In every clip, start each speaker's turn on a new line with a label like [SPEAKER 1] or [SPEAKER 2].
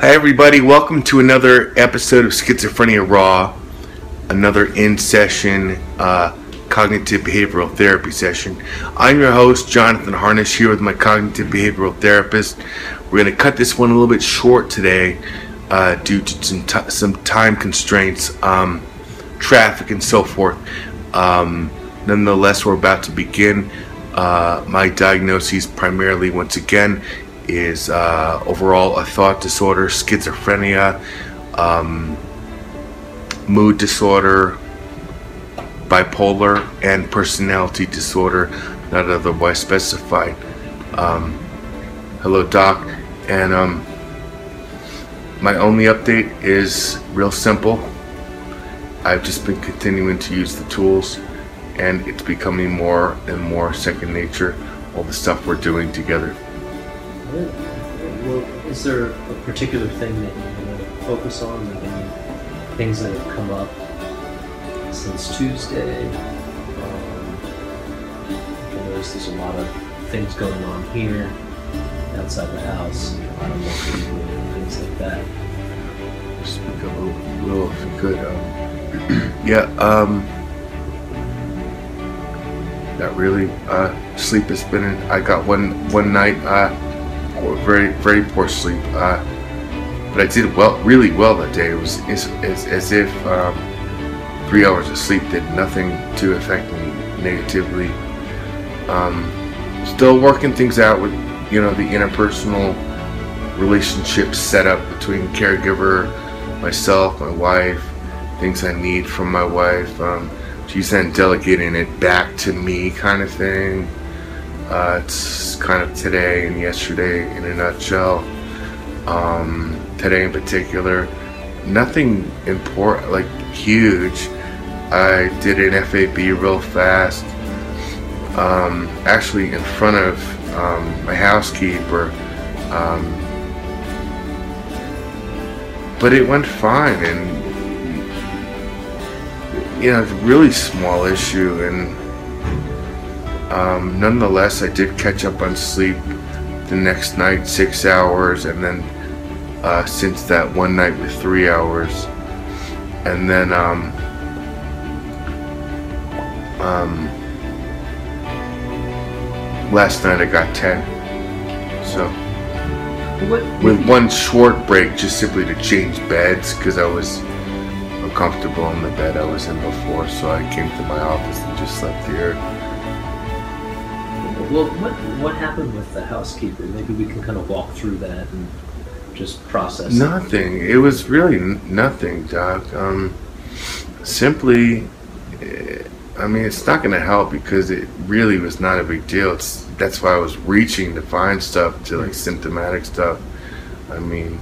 [SPEAKER 1] Hi, everybody. Welcome to another episode of Schizophrenia Raw, another in session uh, cognitive behavioral therapy session. I'm your host, Jonathan Harnisch, here with my cognitive behavioral therapist. We're going to cut this one a little bit short today uh, due to some, t- some time constraints, um, traffic, and so forth. Um, nonetheless, we're about to begin. Uh, my diagnosis primarily, once again, is uh, overall a thought disorder, schizophrenia, um, mood disorder, bipolar, and personality disorder, not otherwise specified. Um, hello, Doc. And um, my only update is real simple. I've just been continuing to use the tools, and it's becoming more and more second nature. All the stuff we're doing together.
[SPEAKER 2] Well, is there a particular thing that you want to focus on? Like any things that have come up since Tuesday? Um, I noticed there's a lot of things going on here outside the house. A lot of work and things like that.
[SPEAKER 1] Speak up a little, if you could. Um, yeah, um, not really. Uh, sleep has been. I got one one night. Uh, poor, very very poor sleep. Uh, but I did well, really well that day. It was as, as, as if um, three hours of sleep did nothing to affect me negatively. Um, still working things out with you know the interpersonal relationship set up between caregiver, myself, my wife, things I need from my wife. Um, she's then delegating it back to me, kind of thing. Uh, it's kind of today and yesterday in a nutshell. Um, today in particular, nothing important, like huge. I did an FAB real fast, um, actually in front of um, my housekeeper. Um, but it went fine, and you know, it's a really small issue, and um, nonetheless, I did catch up on sleep the next night, six hours, and then uh, since that one night with three hours, and then um, um, last night I got ten. So
[SPEAKER 2] What?
[SPEAKER 1] with one short break, just simply to change beds because I was uncomfortable in the bed I was in before, so I came to my office and just slept here.
[SPEAKER 2] Well, what what happened with the housekeeper? Maybe we can kind of walk through that and just process.
[SPEAKER 1] Nothing. It was really n- nothing, Doc. Um, simply, eh, I mean, it's not going to help because it really was not a big deal. It's that's why I was reaching to find stuff to like symptomatic stuff. I mean,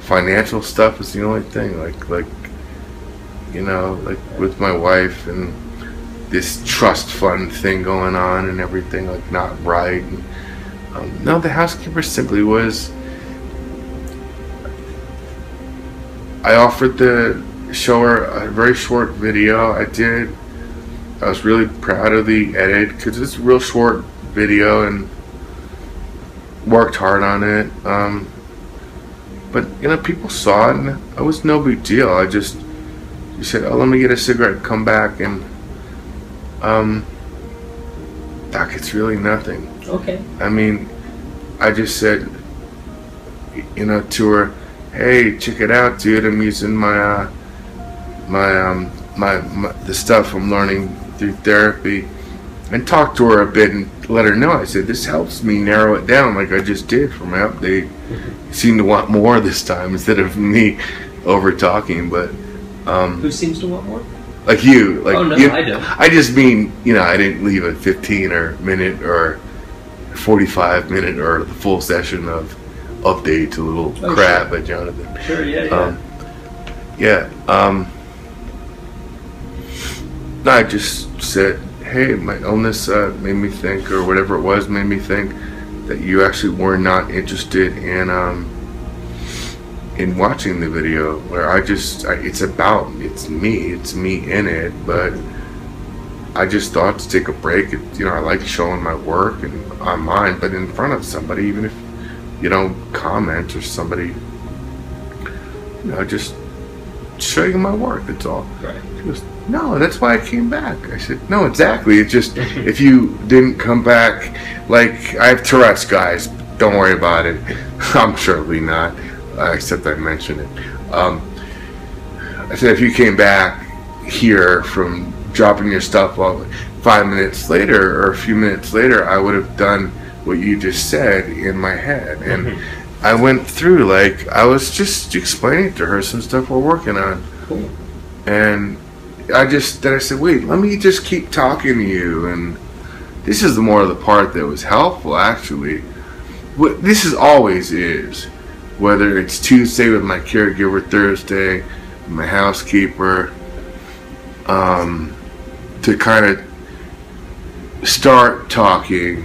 [SPEAKER 1] financial stuff is the only thing. Like like you know, like with my wife and this trust fund thing going on and everything like not right. And, um, no, the housekeeper simply was. I offered to show her a very short video. I did. I was really proud of the edit because it's a real short video and worked hard on it. Um, but you know, people saw it and it was no big deal. I just she said, "Oh, let me get a cigarette, come back," and um, doc, it's really nothing.
[SPEAKER 2] Okay.
[SPEAKER 1] I mean, I just said, you know, to her, "Hey, check it out, dude. I'm using my uh, my um my, my the stuff I'm learning through therapy." And talked to her a bit and let her know. I said, "This helps me narrow it down, like I just did for my update." You seem to want more this time instead of me over talking, but um,
[SPEAKER 2] Who seems to want more?
[SPEAKER 1] Like you, like
[SPEAKER 2] Oh, no,
[SPEAKER 1] you,
[SPEAKER 2] I don't.
[SPEAKER 1] I just mean, you know, I didn't leave a 15 or minute or 45 minute or the full session of update to little
[SPEAKER 2] Oh,
[SPEAKER 1] crap
[SPEAKER 2] sure.
[SPEAKER 1] by Jonathan.
[SPEAKER 2] Sure. Yeah. Yeah.
[SPEAKER 1] Um, yeah. Um, no, I just said, hey, my illness uh, made me think, or whatever it was, made me think that you actually were not interested in um, in watching the video. Where I just, I, it's about, it's me, it's me in it, but I just thought to take a break. It, you know, I like showing my work and online, but in front of somebody, even if you don't comment or somebody you know, just show you my work. That's all.
[SPEAKER 2] Right.
[SPEAKER 1] She goes, no, that's why I came back. I said, no, exactly. It's just if you didn't come back, like I have Tourette's, guys. Don't worry about it. I'm surely not, uh, except I mentioned it. Um, I said, if you came back here from dropping your stuff off five minutes later or a few minutes later, I would have done what you just said in my head. And I went through, like, I was just explaining to her some stuff we're working on.
[SPEAKER 2] Cool.
[SPEAKER 1] And I just, then I said, wait, let me just keep talking to you. And this is the more of the part that was helpful, actually. What this is always is, whether it's Tuesday with my caregiver, Thursday, my housekeeper, um, to kind of start talking,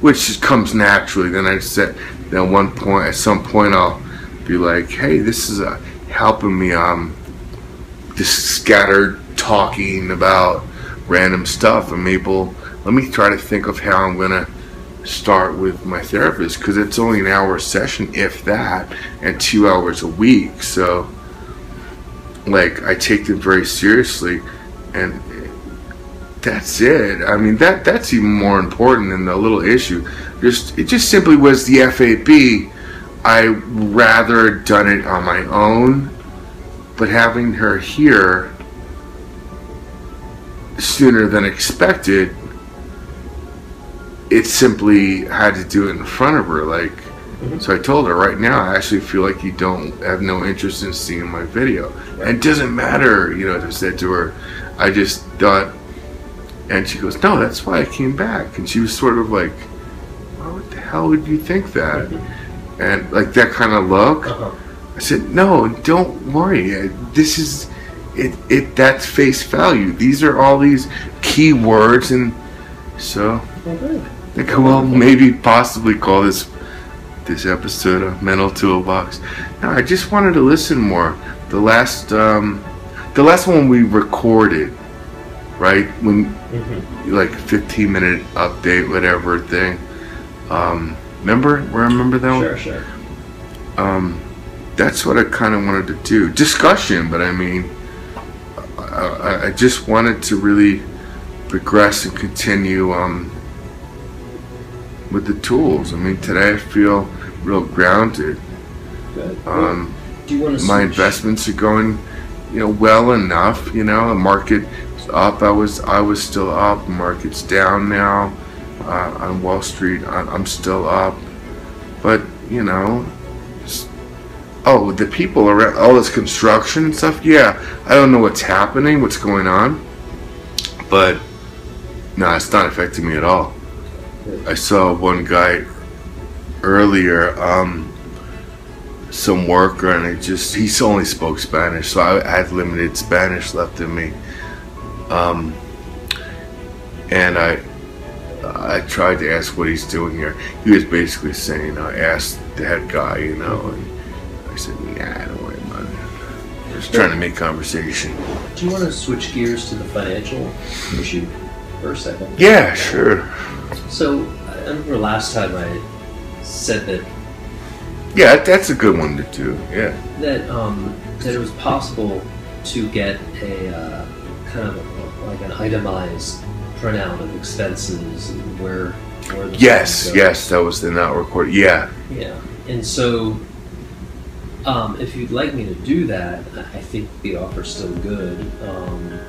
[SPEAKER 1] which just comes naturally. Then I said, then one point, at some point, I'll be like, hey, this is uh, helping me. Um, just scattered talking about random stuff. I'm able. Let me try to think of how I'm gonna start with my therapist because it's only an hour session, if that, and two hours a week. So, like, I take them very seriously, and that's it. I mean, that that's even more important than the little issue. Just it just simply was the FAB. I rather done it on my own, but having her here sooner than expected, it simply had to do it in front of her. Like, so I told her right now, I actually feel like you don't have no interest in seeing my video, and it doesn't matter. You know, I said to her, I just thought, and she goes, no, that's why I came back, and she was sort of like, well, what the hell would you think that? And like that kind of look.
[SPEAKER 2] Uh-huh.
[SPEAKER 1] I said, no, don't worry. This is it. It that's face value. These are all these key words, and so
[SPEAKER 2] Well.
[SPEAKER 1] I could well maybe possibly call this this episode a mental toolbox. No, I just wanted to listen more. The last um, the last one we recorded, right when
[SPEAKER 2] Mhm.
[SPEAKER 1] like 15 minute update, whatever thing. Um, remember? Where I remember that one?
[SPEAKER 2] Sure, sure.
[SPEAKER 1] um, that's what I kind of wanted to do. Discussion, but I mean, I, I, I just wanted to really progress and continue um, with the tools. I mean, today I feel real grounded.
[SPEAKER 2] Good.
[SPEAKER 1] Um,
[SPEAKER 2] Do you want to
[SPEAKER 1] my investments are going, you know, well enough. You know, the market up. I was I was still up. The market's down now. Uh, on Wall Street, I, I'm still up. But you know, oh, the people around all this construction and stuff. Yeah, I don't know what's happening, what's going on, but no, it's not affecting me at all. I saw one guy earlier. Um, some worker and it just he only spoke Spanish, so I had limited Spanish left in me. Um, and I I tried to ask what he's doing here. He was basically saying, I asked the head guy, you know, and I said, Nah, don't worry about it. Just trying to make conversation.
[SPEAKER 2] Do you want to switch gears to the financial issue for a second?
[SPEAKER 1] Yeah, sure.
[SPEAKER 2] So I remember last time I said that
[SPEAKER 1] Yeah, that's a good one to do. Yeah.
[SPEAKER 2] that um, that it was possible to get a uh, kind of a, like an itemized printout of expenses and where where the
[SPEAKER 1] Yes, yes, that was the not recorded. Yeah.
[SPEAKER 2] Yeah, and so um, if you'd like me to do that, I think the offer's still good. Um,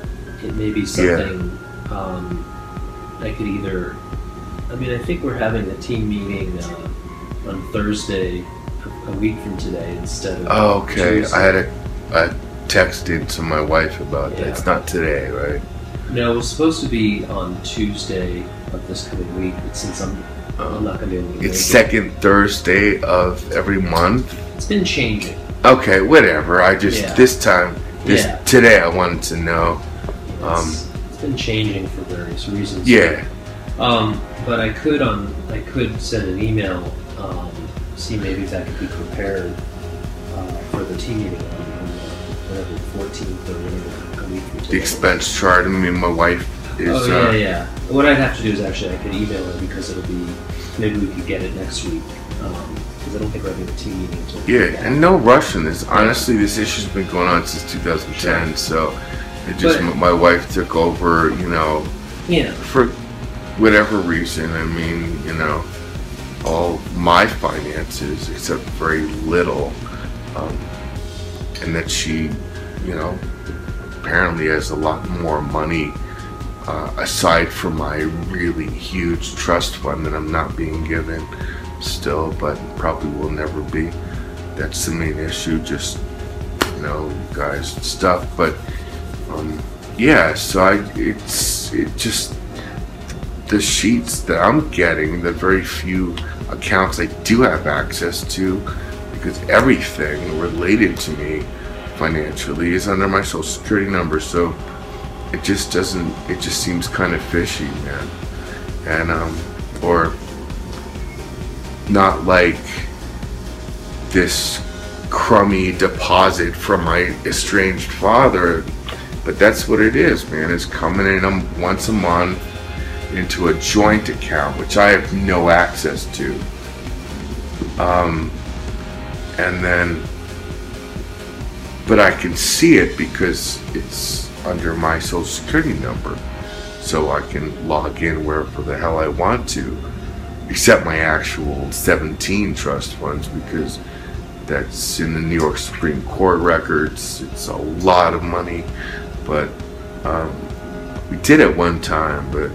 [SPEAKER 2] it may be something um, I could either. I mean, I think we're having a team meeting uh, on Thursday, a, week from today, instead of.
[SPEAKER 1] Oh, okay.
[SPEAKER 2] Tuesday.
[SPEAKER 1] I had a, I texted to my wife about that. It's not today, right?
[SPEAKER 2] No, it was supposed to be on Tuesday of this coming week, but since I'm, I'm not going to be able to.
[SPEAKER 1] It's
[SPEAKER 2] make it-
[SPEAKER 1] second Thursday of every month.
[SPEAKER 2] It's been changing.
[SPEAKER 1] Okay, whatever. I just
[SPEAKER 2] Yeah.
[SPEAKER 1] this time, this
[SPEAKER 2] Yeah.
[SPEAKER 1] today, I wanted to know. Um,
[SPEAKER 2] It's, it's been changing for various reasons.
[SPEAKER 1] Yeah,
[SPEAKER 2] Um, but I could on I could send an email, um, see maybe if that could be prepared uh, for the team meeting on, on the, whatever 14th or whatever a week from
[SPEAKER 1] the expense chart. I mean, my wife is.
[SPEAKER 2] oh yeah,
[SPEAKER 1] uh,
[SPEAKER 2] yeah. What I'd have to do is actually I could email it because it'll be maybe we could get it next week because I don't think we're having a team meeting until
[SPEAKER 1] Yeah, and no rush in this. Honestly, this issue's been going on since 2010, so it just
[SPEAKER 2] But-
[SPEAKER 1] my wife took over. You know,
[SPEAKER 2] yeah,
[SPEAKER 1] for whatever reason. I mean, you know, all my finances except very little, um, and that she, you know, apparently has a lot more money uh, aside from my really huge trust fund that I'm not being given still, but probably will never be. That's the main issue, just you know, guys and stuff. But um, yeah, so I it's it just the sheets that I'm getting, the very few accounts I do have access to, because everything related to me financially is under my social security number. So it just doesn't, it just seems kind of fishy, man. And, um, or not like this crummy deposit from my estranged father. But that's what it is, man. It's coming in once a month into a joint account, which I have no access to. Um, and then, but I can see it because it's under my social security number. So I can log in wherever the hell I want to, except my actual 17 trust funds because that's in the New York Supreme Court records. It's a lot of money, but um, we did it one time, but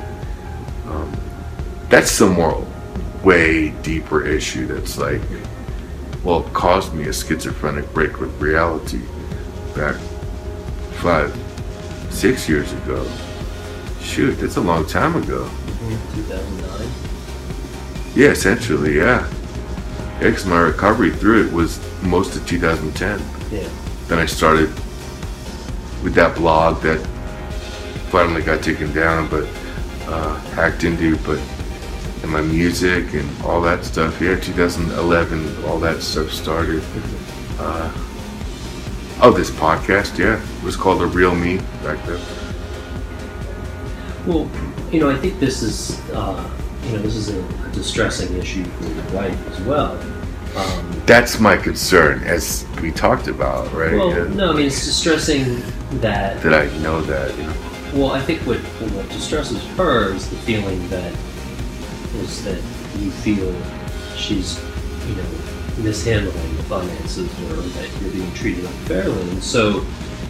[SPEAKER 1] that's the more way deeper issue that's like well it caused me a schizophrenic break with reality back five six years ago shoot that's a long time ago
[SPEAKER 2] 2009.
[SPEAKER 1] yeah essentially yeah yeah 'cause my recovery through it was most of 2010
[SPEAKER 2] Yeah.
[SPEAKER 1] then I started with that blog that finally got taken down, but uh, hacked into, but and my music and all that stuff. Yeah, 2011, all that stuff started. Uh, oh, this podcast, yeah, it was called The Real Me back then.
[SPEAKER 2] Well, you know, I think this is, uh, you know, this is a, a distressing issue for your wife as well. Um,
[SPEAKER 1] That's my concern, as we talked about, right?
[SPEAKER 2] well,
[SPEAKER 1] And
[SPEAKER 2] no, I mean, it's distressing that.
[SPEAKER 1] that I know that. You know.
[SPEAKER 2] Well, I think what what distresses her is the feeling that that you feel she's, you know, mishandling the finances or that you're being treated unfairly, and so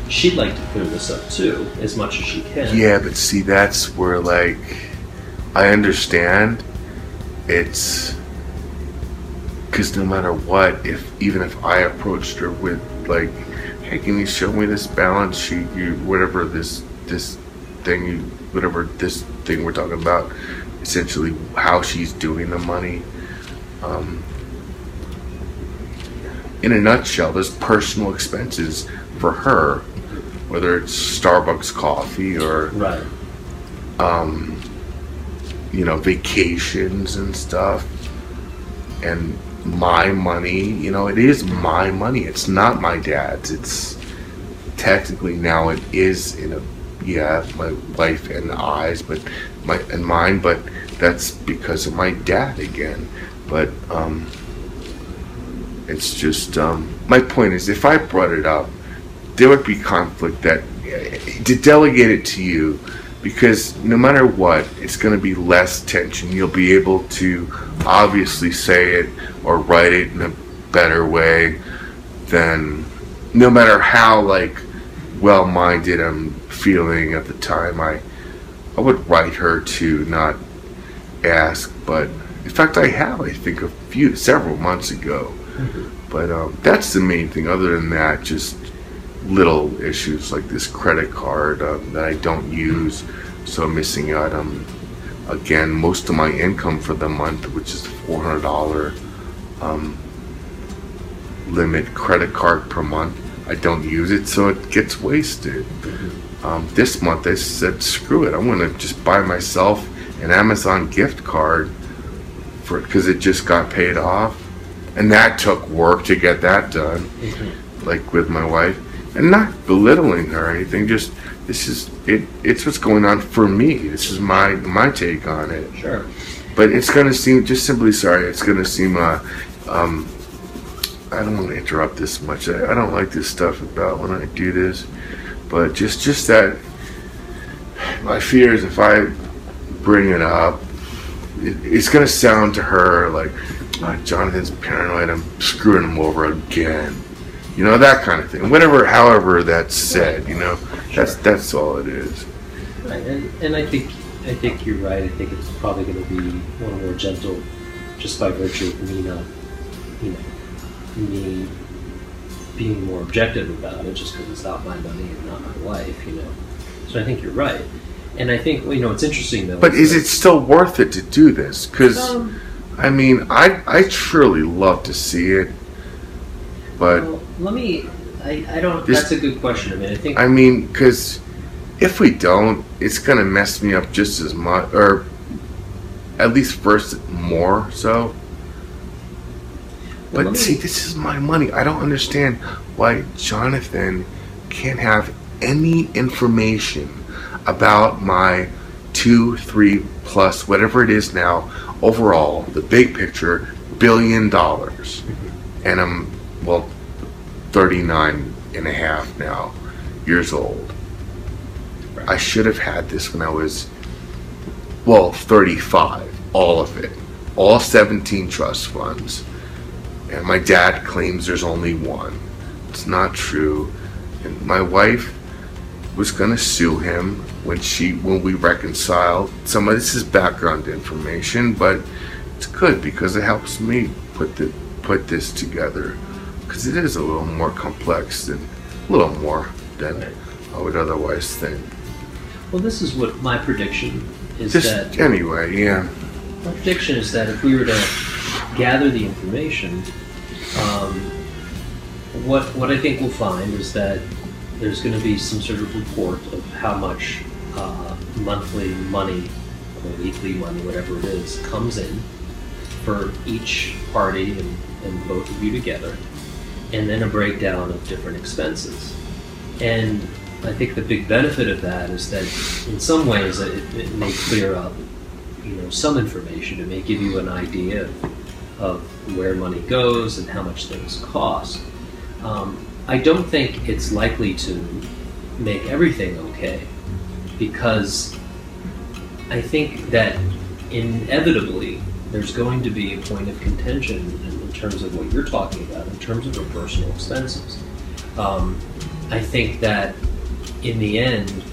[SPEAKER 2] she'd like to clear this up too, as much as she can.
[SPEAKER 1] Yeah, but see, that's where like I understand it's because no matter what, if even if I approached her with like, hey, can you show me this balance sheet, you whatever this this thing, you whatever this thing we're talking about, essentially how she's doing the money. Um, in a nutshell, there's personal expenses for her, whether it's Starbucks coffee or
[SPEAKER 2] Right.
[SPEAKER 1] um, you know, vacations and stuff, and my money. You know, it is my money. It's not my dad's. It's technically now it is in a yeah, my wife and I's, but my and mine. But that's because of my dad again. But um, it's just um, my point is if I brought it up, there would be conflict that to delegate it to you because no matter what, it's going to be less tension. You'll be able to obviously say it or write it in a better way than no matter how like well-minded I'm feeling at the time. I I would write her to not ask, but in fact I have. I think a few several months ago. But um, that's the main thing. Other than that, just little issues like this credit card um, that I don't use, so I'm missing out on again most of my income for the month, which is four hundred dollar um, limit credit card per month. I don't use it, so it gets wasted. Um, this month I said, screw it, I'm gonna just buy myself an Amazon gift card for because it just got paid off, and that took work to get that done
[SPEAKER 2] Mhm.
[SPEAKER 1] like with my wife. and not belittling her or anything. Just this is it. It's what's going on for me. This is my my take on it.
[SPEAKER 2] Sure.
[SPEAKER 1] But it's gonna seem just simply sorry. It's gonna seem uh, um, I don't want to interrupt this much. I, I don't like this stuff about when I do this, but just just that my fear is if I bring it up, it, it's gonna sound to her like "Ah, Jonathan's paranoid. I'm screwing him over again. You know that kind of thing. Whatever, however that's said. You know, that's that's all it is.
[SPEAKER 2] And, and I think I think you're right. I think it's probably going to be one more gentle, just by virtue of me not, you know, me being more objective about it, just because it's not my money and not my life, you know. So I think you're right, and I think you know it's interesting though.
[SPEAKER 1] But is it still worth it to do this? Because
[SPEAKER 2] Um,
[SPEAKER 1] I mean, I I truly love to see it, but
[SPEAKER 2] well, let me. I, I don't.
[SPEAKER 1] This-
[SPEAKER 2] that's a good question. I mean, I think.
[SPEAKER 1] I mean, because if we don't, it's gonna mess me up just as much, or at least first more so.
[SPEAKER 2] well,
[SPEAKER 1] But
[SPEAKER 2] me-
[SPEAKER 1] see, this is my money. I don't understand why Jonathan can't have any information about my two, three plus, whatever it is now, overall, the big picture, billion dollars. And I'm, well, 39 and a half now years old. I should have had this when I was, well, 35, all of it. All 17 trust funds. And my dad claims there's only one. It's not true. And my wife was gonna sue him when she when we reconciled. Some of this is background information, but it's good because it helps me put the put this together. Because it is a little more complex than a little more than I would otherwise think.
[SPEAKER 2] Well, this is what my prediction is
[SPEAKER 1] Just
[SPEAKER 2] that
[SPEAKER 1] anyway, yeah.
[SPEAKER 2] My prediction is that if we were to gather the information, um, what what I think we'll find is that there's going to be some sort of report of how much uh, monthly money or weekly money, whatever it is, comes in for each party and, and both of you together, and then a breakdown of different expenses. And I think the big benefit of that is that in some ways it, it may clear up you know some information. It may give you an idea of, where money goes and how much things cost. Um, I don't think it's likely to make everything okay because I think that inevitably there's going to be a point of contention in, in terms of what you're talking about, in terms of your personal expenses. Um, I think that in the end,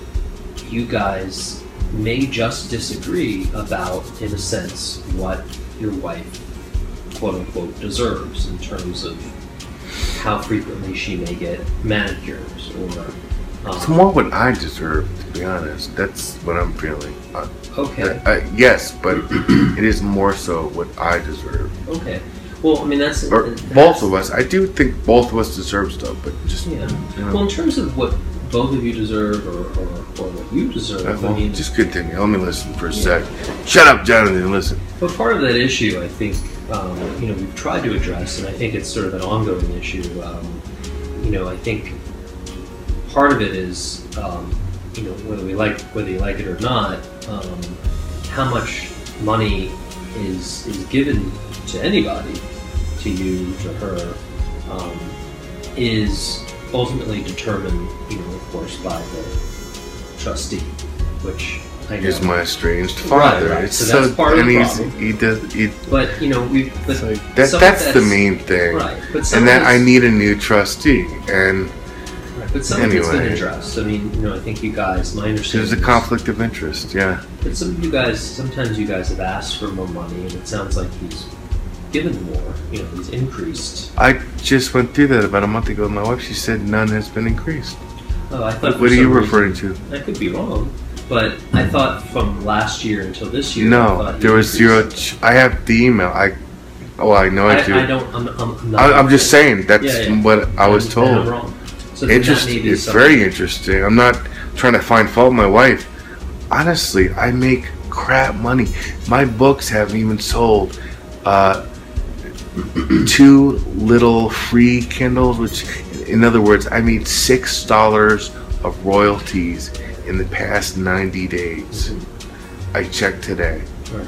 [SPEAKER 2] you guys may just disagree about, in a sense, what your wife, quote unquote, deserves in terms of how frequently she may get manicures or.
[SPEAKER 1] It's more what I deserve, to be honest. That's what I'm feeling. Uh,
[SPEAKER 2] okay.
[SPEAKER 1] uh, yes, but it is more so what I deserve.
[SPEAKER 2] Okay. Well, I mean that's
[SPEAKER 1] Or
[SPEAKER 2] that's-
[SPEAKER 1] both of us. I do think both of us deserve stuff, but just
[SPEAKER 2] Yeah.
[SPEAKER 1] you know.
[SPEAKER 2] Well, in terms of what both of you deserve or, or, or what you deserve,
[SPEAKER 1] Uh, well,
[SPEAKER 2] I mean,
[SPEAKER 1] just continue. Let me listen for a
[SPEAKER 2] Yeah.
[SPEAKER 1] sec. Shut up, Jonathan. Listen.
[SPEAKER 2] But part of that issue, I think, um, you know, we've tried to address, and I think it's sort of an ongoing issue. Um, you know, I think part of it is, um, you know, whether we like whether you like it or not, um, how much money is is given to anybody, to you, to her, um, is ultimately determined, you know, of course, by the trustee, which I know.
[SPEAKER 1] He's my estranged father.
[SPEAKER 2] right.
[SPEAKER 1] It's
[SPEAKER 2] So
[SPEAKER 1] so,
[SPEAKER 2] that's part of
[SPEAKER 1] and
[SPEAKER 2] the
[SPEAKER 1] he's,
[SPEAKER 2] problem.
[SPEAKER 1] he does. He,
[SPEAKER 2] But you know, we but
[SPEAKER 1] it's like, that,
[SPEAKER 2] some
[SPEAKER 1] that's the main thing.
[SPEAKER 2] right. But some
[SPEAKER 1] And
[SPEAKER 2] of
[SPEAKER 1] then I need a new trustee, and
[SPEAKER 2] Right, but some of it's been addressed. I mean, you know, I think you guys, my understanding.
[SPEAKER 1] there's a conflict of interest. Yeah.
[SPEAKER 2] But some of you guys, sometimes you guys have asked for more money, and it sounds like he's given more. You know, he's increased.
[SPEAKER 1] I just went through that about a month ago with my wife. She said none has been increased.
[SPEAKER 2] Oh, I thought.
[SPEAKER 1] What are you referring
[SPEAKER 2] reason-
[SPEAKER 1] to?
[SPEAKER 2] I could be wrong, but I thought from last year until this year.
[SPEAKER 1] No, there was zero. Ch- I have the email. I. Oh, I know I,
[SPEAKER 2] I,
[SPEAKER 1] do.
[SPEAKER 2] I don't. I'm. I'm, I'm,
[SPEAKER 1] I'm just saying that's
[SPEAKER 2] Yeah, yeah.
[SPEAKER 1] what I was
[SPEAKER 2] Then- then I'm
[SPEAKER 1] told.
[SPEAKER 2] So then that
[SPEAKER 1] Interest,
[SPEAKER 2] may be
[SPEAKER 1] it's
[SPEAKER 2] something-
[SPEAKER 1] very interesting. I'm not trying to find fault with my wife. Honestly, I make crap money. My books haven't even sold. Uh, two little free Kindles, which in other words, I made six dollars of royalties in the past 90 days.
[SPEAKER 2] Mhm.
[SPEAKER 1] I checked today
[SPEAKER 2] Right.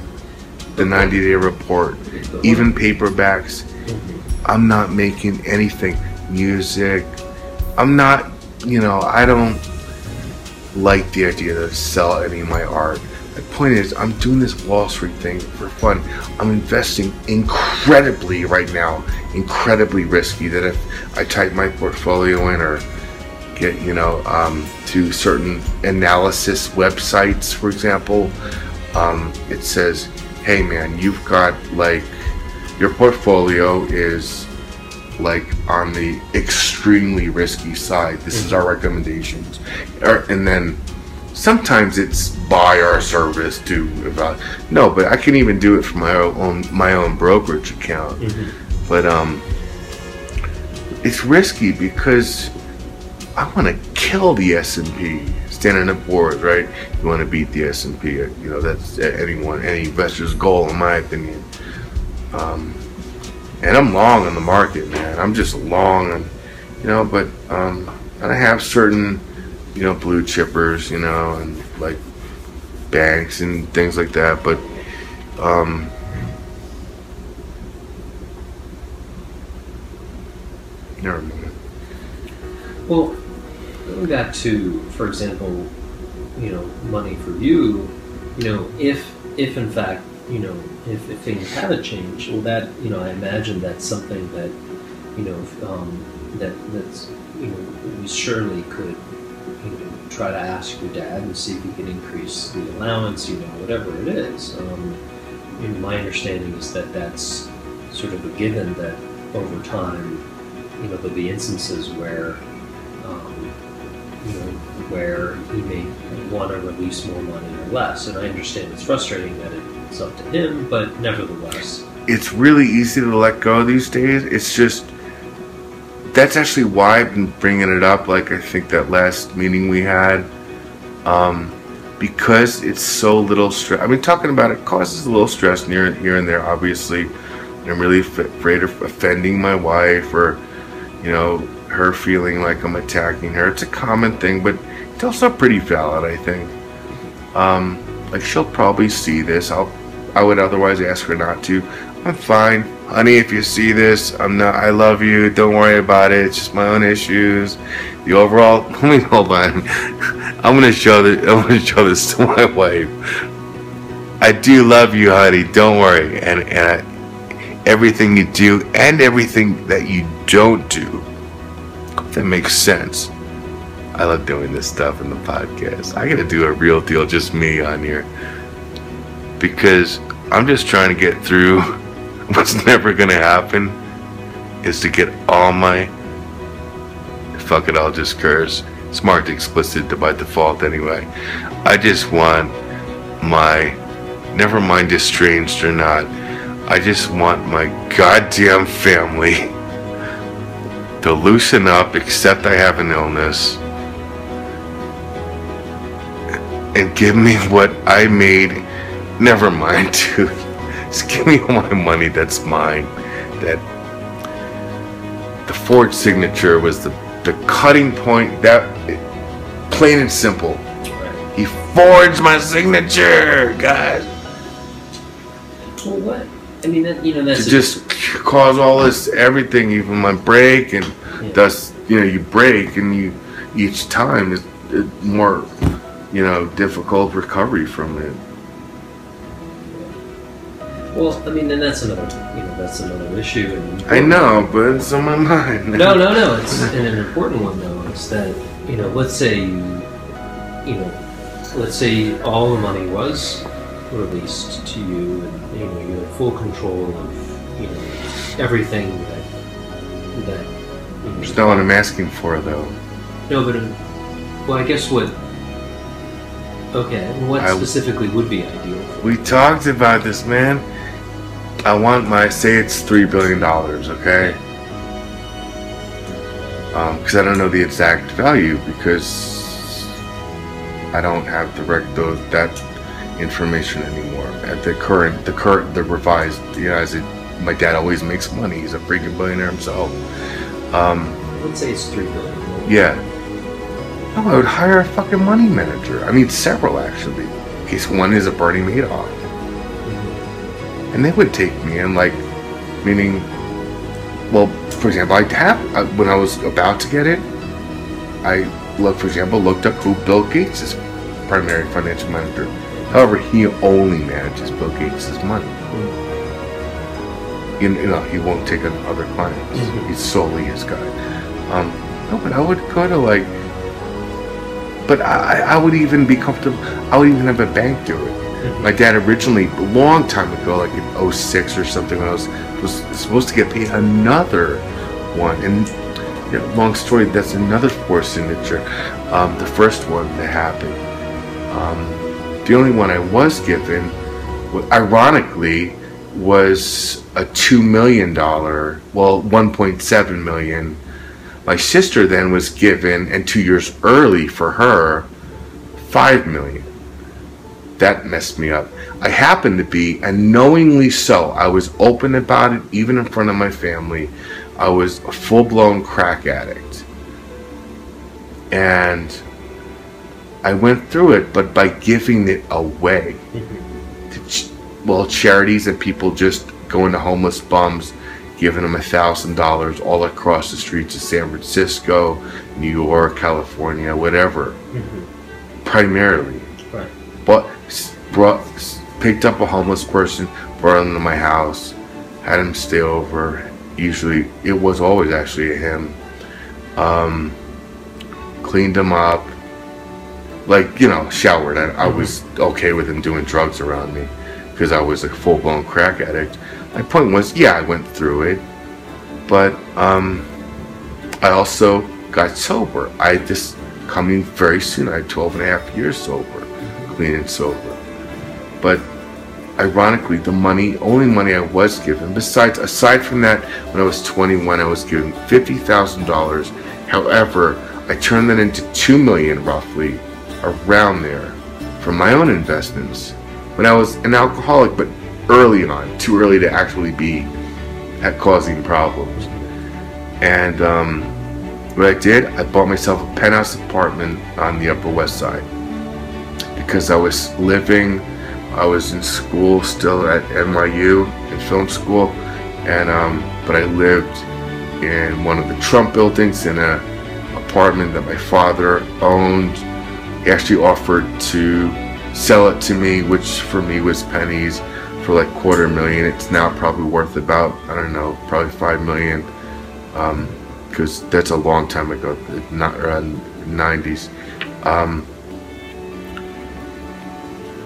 [SPEAKER 1] the 90 day report, even paperbacks.
[SPEAKER 2] Mhm.
[SPEAKER 1] I'm not making anything. Music. I'm not, you know, I don't like the idea to sell any of my art. The point is, I'm doing this Wall Street thing for fun. I'm investing incredibly right now, incredibly risky. That if I type my portfolio in or get, you know, um, to certain analysis websites, for example, um, it says, hey man, you've got like, your portfolio is like on the extremely risky side. This is our recommendations. And then sometimes it's buy our service to about no, but I can even do it from my own my own brokerage account.
[SPEAKER 2] Mhm.
[SPEAKER 1] But um, it's risky because I want to kill the S and P. Standard and Poor, right? You want to beat the S and P. You know that's anyone, any investor's goal, in my opinion. Um, and I'm long on the market, man. I'm just long on, you know. But um, and I have certain, you know, blue chippers, you know, and like banks and things like that. But um, never mind.
[SPEAKER 2] Well, going back to, for example, you know, money for you, you know, if if in fact, you know, if, if things haven't changed, well, that you know, I imagine that's something that, you know, um, that that's you know, we surely could, you know, try to ask your dad and see if he can increase the allowance, you know, whatever it is. Um, you know, my understanding is that that's sort of a given that over time, you know, there'll be instances where um, you know, where he may want to release more money or less. And I understand it's frustrating that it's up to him, but nevertheless,
[SPEAKER 1] it's really easy to let go these days. It's just that's actually why I've been bringing it up. Like I think that last meeting we had, um, because it's so little stress. I mean, talking about it causes a little stress here here and there. Obviously, I'm really afraid of offending my wife or, you know, her feeling like I'm attacking her. It's a common thing, but it's also pretty valid. I think. Um, like she'll probably see this. I'll I would otherwise ask her not to. I'm fine. Honey, if you see this, I'm not I love you. Don't worry about it. It's just my own issues. The overall let me hold on. I'm gonna show this I'm gonna show this to my wife. I do love you, honey. Don't worry. And and I, everything you do and everything that you don't do. That makes sense. I love doing this stuff in the podcast. I gotta do a real deal, just me on here because I'm just trying to get through what's never gonna happen is to get all my fuck it I'll just curse it's marked explicit by default anyway. I just want my never mind estranged or not I just want my goddamn family to loosen up accept I have an illness and give me what I made Never mind, dude. Just give me all my money that's mine. That the forged signature was the the cutting point. That plain and simple. He forged my signature, guys.
[SPEAKER 2] Well, what? I mean, that, you know, that's
[SPEAKER 1] To just cause all this everything, even my break and
[SPEAKER 2] Yeah.
[SPEAKER 1] thus you know you break and you each time is more you know difficult recovery from it.
[SPEAKER 2] Well, I mean, then that's another, you know, that's another issue. And
[SPEAKER 1] I know, but it's on my mind.
[SPEAKER 2] No, no, no. It's and an important one though. Is that you know, let's say you, you know, let's say all the money was released to you, and you know you had full control of you know everything that that. You know,
[SPEAKER 1] That's not what I'm asking for, though.
[SPEAKER 2] no, but uh, well, I guess what. Okay, what specifically would be ideal? For
[SPEAKER 1] We talked about this, man. I want my say it's three billion dollars, okay? Because I don't know the exact value because I don't have the rec- those that information anymore. At the current, the current, the revised, you know, as it, my dad always makes money. He's a freaking billionaire himself. Um,
[SPEAKER 2] let's say it's three billion.
[SPEAKER 1] Yeah. No, I would hire a fucking money manager. I mean, several actually. In case one is a Bernie Madoff. And they would take me in, like, meaning, well, for example, I have, when I was about to get it, I, look, for example, looked up who Bill Gates is primary financial manager. However, he only manages Bill Gates' money. You, you know, he won't take on other clients.
[SPEAKER 2] Mhm.
[SPEAKER 1] He's solely his guy. Um, no, but I would go to like, but I, I would even be comfortable. I would even have a bank do it. My dad originally, a long time ago, like in 06 or something, when I was was supposed to get paid another one. And you know, long story, that's another four signature. Um, the first one that happened. Um, the only one I was given, ironically, was a two million dollar, well, 1.7 million. My sister then was given, and two years early for her, five million that messed me up. I happened to be, and knowingly so, I was open about it, even in front of my family. I was a full blown crack addict. And I went through it, but by giving it away to, ch- well, charities and people just going to homeless bums, giving them a thousand dollars all across the streets of San Francisco, New York, California, whatever, mm-hmm.
[SPEAKER 2] primarily
[SPEAKER 1] but s- brought picked up a homeless person, brought him to my house, had him stay over. Usually, it was always actually him. Um, cleaned him up, like you know, showered. I, I was okay with him doing drugs around me because I was a full blown crack addict. My point was, yeah, I went through it, but um, I also got sober. I just coming very soon. I had 12 and a half years sober, clean and sober. But ironically, the money, only money I was given, besides, aside from that, when I was 21, I was given $50,000. However, I turned that into 2 million roughly, around there, from my own investments. When I was an alcoholic, but early on, too early to actually be at causing problems. And um, what I did, I bought myself a penthouse apartment on the Upper West Side because I was living, I was in school still at NYU in film school, and um, but I lived in one of the Trump buildings in a apartment that my father owned. He actually offered to sell it to me, which for me was pennies, for like quarter million. It's now probably worth about I don't know, probably five million because that's a long time ago, not around 90s. Um,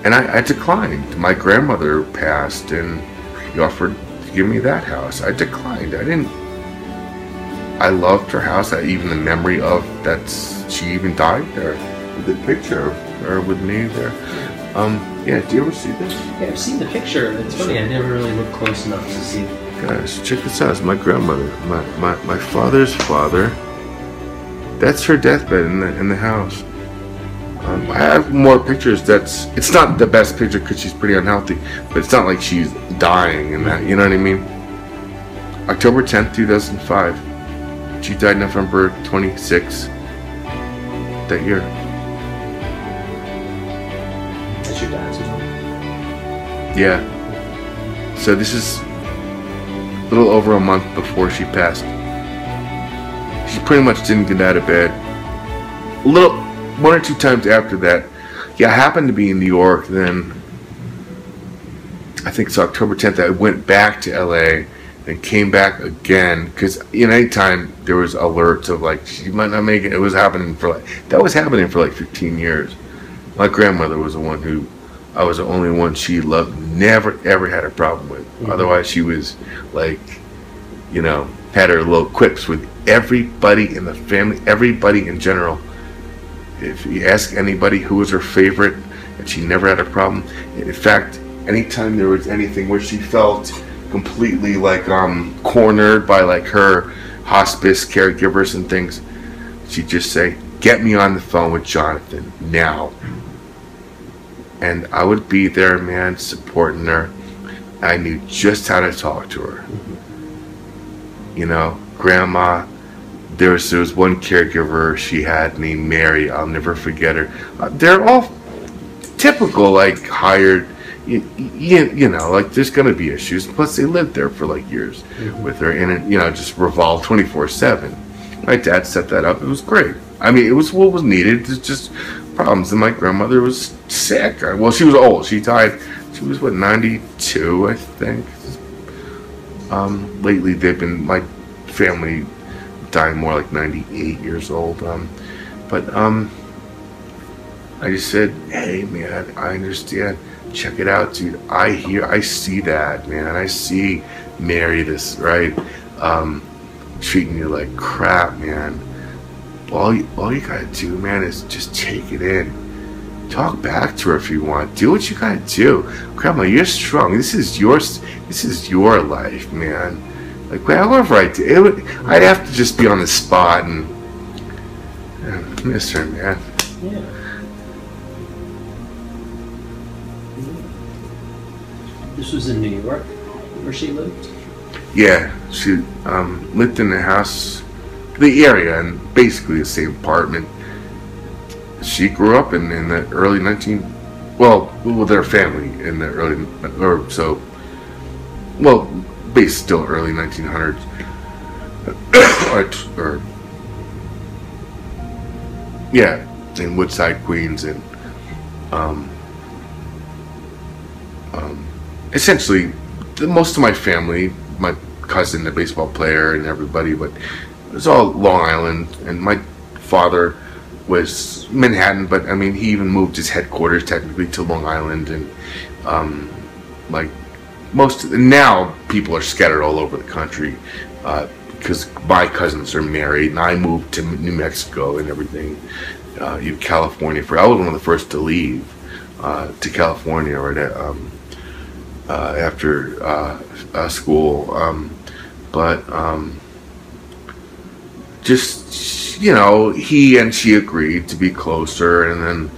[SPEAKER 1] and I, I declined. My grandmother passed, and he offered to give me that house. I declined. I didn't. I loved her house. I, even the memory of that. She even died there. The picture of her with me there. Um, yeah. Do you ever see this?
[SPEAKER 2] Yeah, I've seen the picture. It's funny. I never really looked close enough to see.
[SPEAKER 1] Guys, check this out. It's my grandmother, my, my, my father's father. That's her deathbed in the in the house. Um, I have more pictures. That's it's not the best picture because she's pretty unhealthy, but it's not like she's dying and that. You know what I mean? October tenth, two thousand five. She died November twenty sixth that year.
[SPEAKER 2] That's your dad's mom.
[SPEAKER 1] Yeah. So this is a little over a month before she passed. She pretty much didn't get out of bed. A little, one or two times after that. Yeah, I happened to be in New York then. I think it's October 10th. I went back to LA and came back again because in any time there was alerts of like she might not make it. It was happening for like that was happening for like 15 years. My grandmother was the one who I was the only one she loved, never ever had a problem with.
[SPEAKER 2] Mhm.
[SPEAKER 1] Otherwise, she was like, you know, had her little quips with everybody in the family, everybody in general. If you ask anybody who was her favorite, and she never had a problem. In fact, anytime there was anything where she felt completely like um cornered by like her hospice caregivers and things, she'd just say, "Get me on the phone with Jonathan now." and I would be there, man, supporting her. I knew just how to talk to her. You know, grandma, there was there was one caregiver she had named Mary. I'll never forget her. Uh, they're all typical like hired. You, you, you know, like there's gonna be issues. Plus, they lived there for like years with her, and it, you know, just revolved 24 seven. My dad set that up. It was great. I mean, it was what was needed. It's just problems. And my grandmother was sick. Well, she was old. She died. She was what 92, I think. Um, lately, they've been my family dying more like 98 years old. Um, but um, I just said, hey man, I understand. Check it out, dude. I hear, I see that, man. I see Mary, this right, um, treating you like crap, man. All you, all you gotta do, man, is just take it in. Talk back to her if you want. Do what you gotta do. Grandma, you're strong. This is your, this is your life, man. Like whatever I do, it would, I'd have to just be on the spot and, and miss her, man.
[SPEAKER 2] Yeah. This was in New York, where she lived.
[SPEAKER 1] Yeah, she um, lived in the house, the area, and basically the same apartment. She grew up in, in the early 19, well, with her family in the early, or so, well, based still early 1900s, or, or yeah, in Woodside, Queens, and um, um, essentially most of my family, my cousin, the baseball player, and everybody, but it was all Long Island. And my father was Manhattan, but I mean, he even moved his headquarters technically to Long Island, and um, like most now people are scattered all over the country uh, because my cousins are married, and I moved to New Mexico and everything. Uh, California for I was one of the first to leave uh, to California right at, um, uh, after uh, uh, school, um, but um, just you know he and she agreed to be closer, and then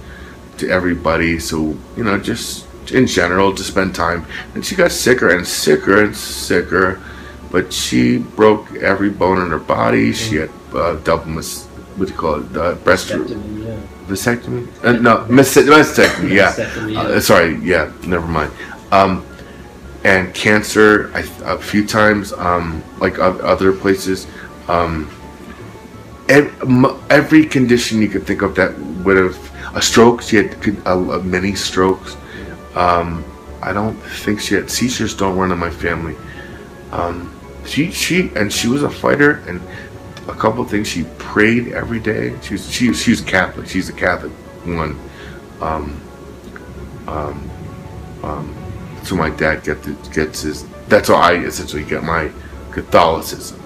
[SPEAKER 1] to everybody. So you know just in general to spend time, and she got sicker and sicker and sicker. But she broke every bone in her body. She had uh, double mis- what do you call it? Uh, breast
[SPEAKER 2] Vasectomy, yeah.
[SPEAKER 1] vasectomy? Uh, no, mastectomy. Yeah.
[SPEAKER 2] Yeah.
[SPEAKER 1] Uh, sorry. Yeah. Never mind. Um, and cancer I, a few times, um, like other places. Um, every condition you could think of that would have a stroke. She had con- a, a many strokes. Um, I don't think she had seizures. Don't run in my family. Um, she she and she was a fighter and a couple things. She prayed every day. She was she she was Catholic. She's a Catholic one. Um, um, um, so my dad get the, gets his. That's how I essentially get my Catholicism.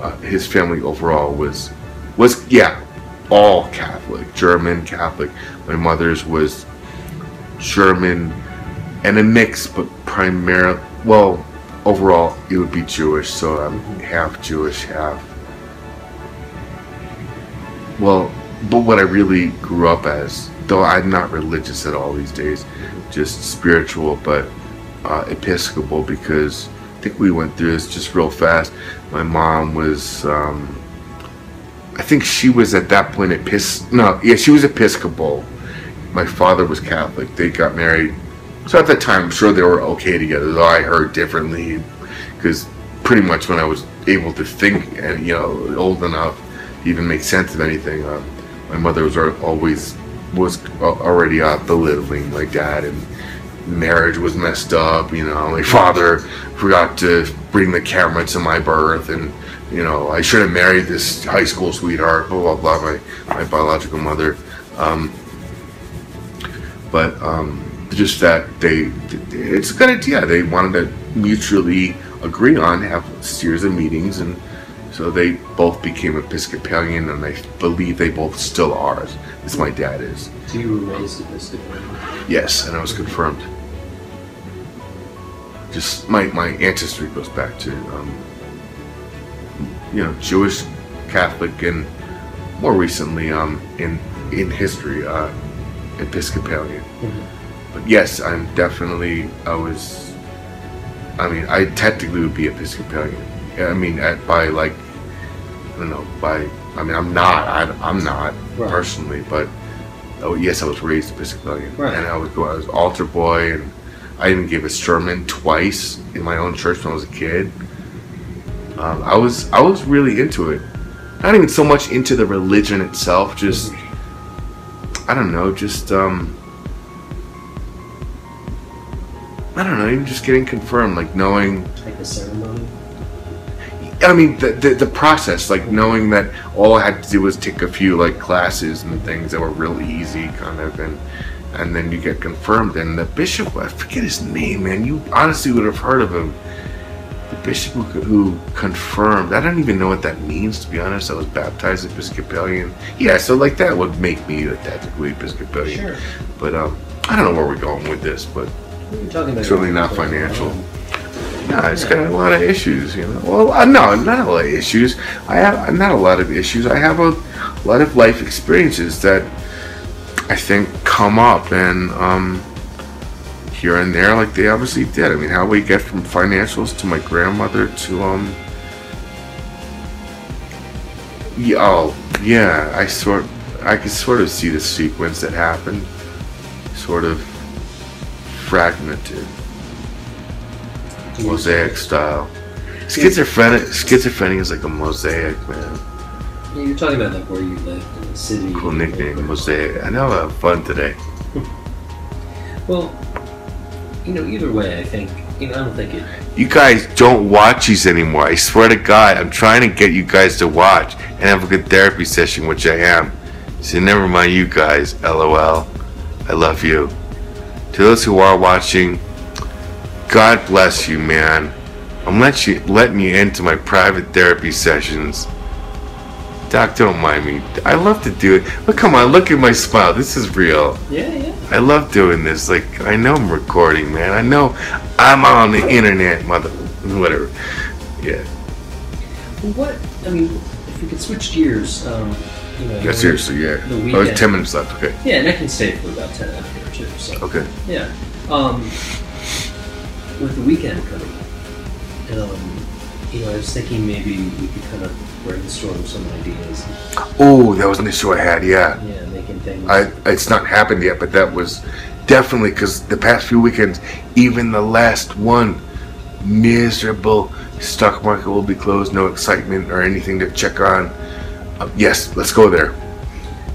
[SPEAKER 1] Uh, his family overall was was yeah all Catholic, German Catholic. My mother's was German and a mix, but primarily well overall it would be Jewish. So I'm half Jewish, half well, but what I really grew up as, though I'm not religious at all these days, just spiritual, but uh, Episcopal because I think we went through this just real fast. My mom was, um, I think she was at that point Epis. No, yeah, she was Episcopal. My father was Catholic. They got married. So at that time, I'm sure they were okay together. Though I heard differently, because pretty much when I was able to think and you know old enough to even make sense of anything, uh, my mother was always was al- already uh, belittling my dad, and marriage was messed up. You know, my father forgot to bring the camera to my birth, and you know I should have married this high school sweetheart. Blah blah blah. My my biological mother. Um, but um, just that they it's a good idea. They wanted to mutually agree on have a series of meetings and so they both became episcopalian and i believe they both still are as my dad is.
[SPEAKER 2] So you were raised Episcopal.
[SPEAKER 1] yes and i was confirmed. Just my my ancestry goes back to um, you know jewish catholic and more recently um in in history uh episcopalian but yes, I'm definitely. I was. I mean, I technically would be Episcopalian. I mean, at, by like don't know by. I mean, I'm not. I, I'm not
[SPEAKER 2] Right.
[SPEAKER 1] personally, but oh yes, I was raised Episcopalian,
[SPEAKER 2] Right.
[SPEAKER 1] and I would go. I was altar boy, and I even gave a sermon twice in my own church when I was a kid. Um, I was I was really into it. Not even so much into the religion itself, just I don't know, just um I don't know, even just getting confirmed, like knowing
[SPEAKER 2] Like the ceremony.
[SPEAKER 1] I mean the, the the process, like knowing that all I had to do was take a few like classes and things that were real easy kind of and and then you get confirmed and the bishop I forget his name, man. You honestly would have heard of him. Who, confirmed, I don't even know what that means to be honest. I was baptized Episcopalian. Yeah, so like that would make me a technically Episcopalian.
[SPEAKER 2] Sure.
[SPEAKER 1] But um, I don't know where we're going with this, but
[SPEAKER 2] it's really talking about
[SPEAKER 1] Certainly not financial. no, it's got a lot of issues, you know. Well, uh, no, not a lot of issues. I have not a lot of issues. I have a lot of life experiences that I think come up and um, here and there, like they obviously did. I mean, how we get from financials to my grandmother to um. Yeah, oh, yeah. I sort, I could sort of see the sequence that happened, sort of fragmented mosaic style. Schizophrenic, schizophrenia is like a mosaic, man.
[SPEAKER 2] Yeah, you're talking about like where you lived in the city.
[SPEAKER 1] Cool nickname, mosaic. I know I have fun today.
[SPEAKER 2] Well, you know, either way, I think you know, I don't think it.
[SPEAKER 1] You guys don't watch these anymore. I swear to God, I'm trying to get you guys to watch and have a good therapy session, which I am. So never mind you guys. LOL. I love you. To those who are watching, God bless you, man. I'm let you letting you into my private therapy sessions. Doc, don't mind me. I love to do it. But come on, look at my smile. This is real.
[SPEAKER 2] Yeah, yeah.
[SPEAKER 1] I love doing this. Like I know I'm recording, man. I know I'm on the internet, mother. Whatever. Yeah.
[SPEAKER 2] What I mean, if we could switch gears, um, you know.
[SPEAKER 1] Yeah. Seriously. Yeah.
[SPEAKER 2] The
[SPEAKER 1] Oh,
[SPEAKER 2] weekend.
[SPEAKER 1] it's ten minutes left. Okay.
[SPEAKER 2] Yeah, and I can stay for about ten after too. So
[SPEAKER 1] Okay.
[SPEAKER 2] yeah. Um, with the weekend coming, um, you know, I was thinking maybe we could kind of brainstorm some ideas.
[SPEAKER 1] Oh, that was an issue I had. Yeah.
[SPEAKER 2] Yeah, making things.
[SPEAKER 1] I. It's not happened yet, but that was definitely because the past few weekends, even the last one, miserable. Stock market will be closed. No excitement or anything to check on. Uh, yes, let's go there.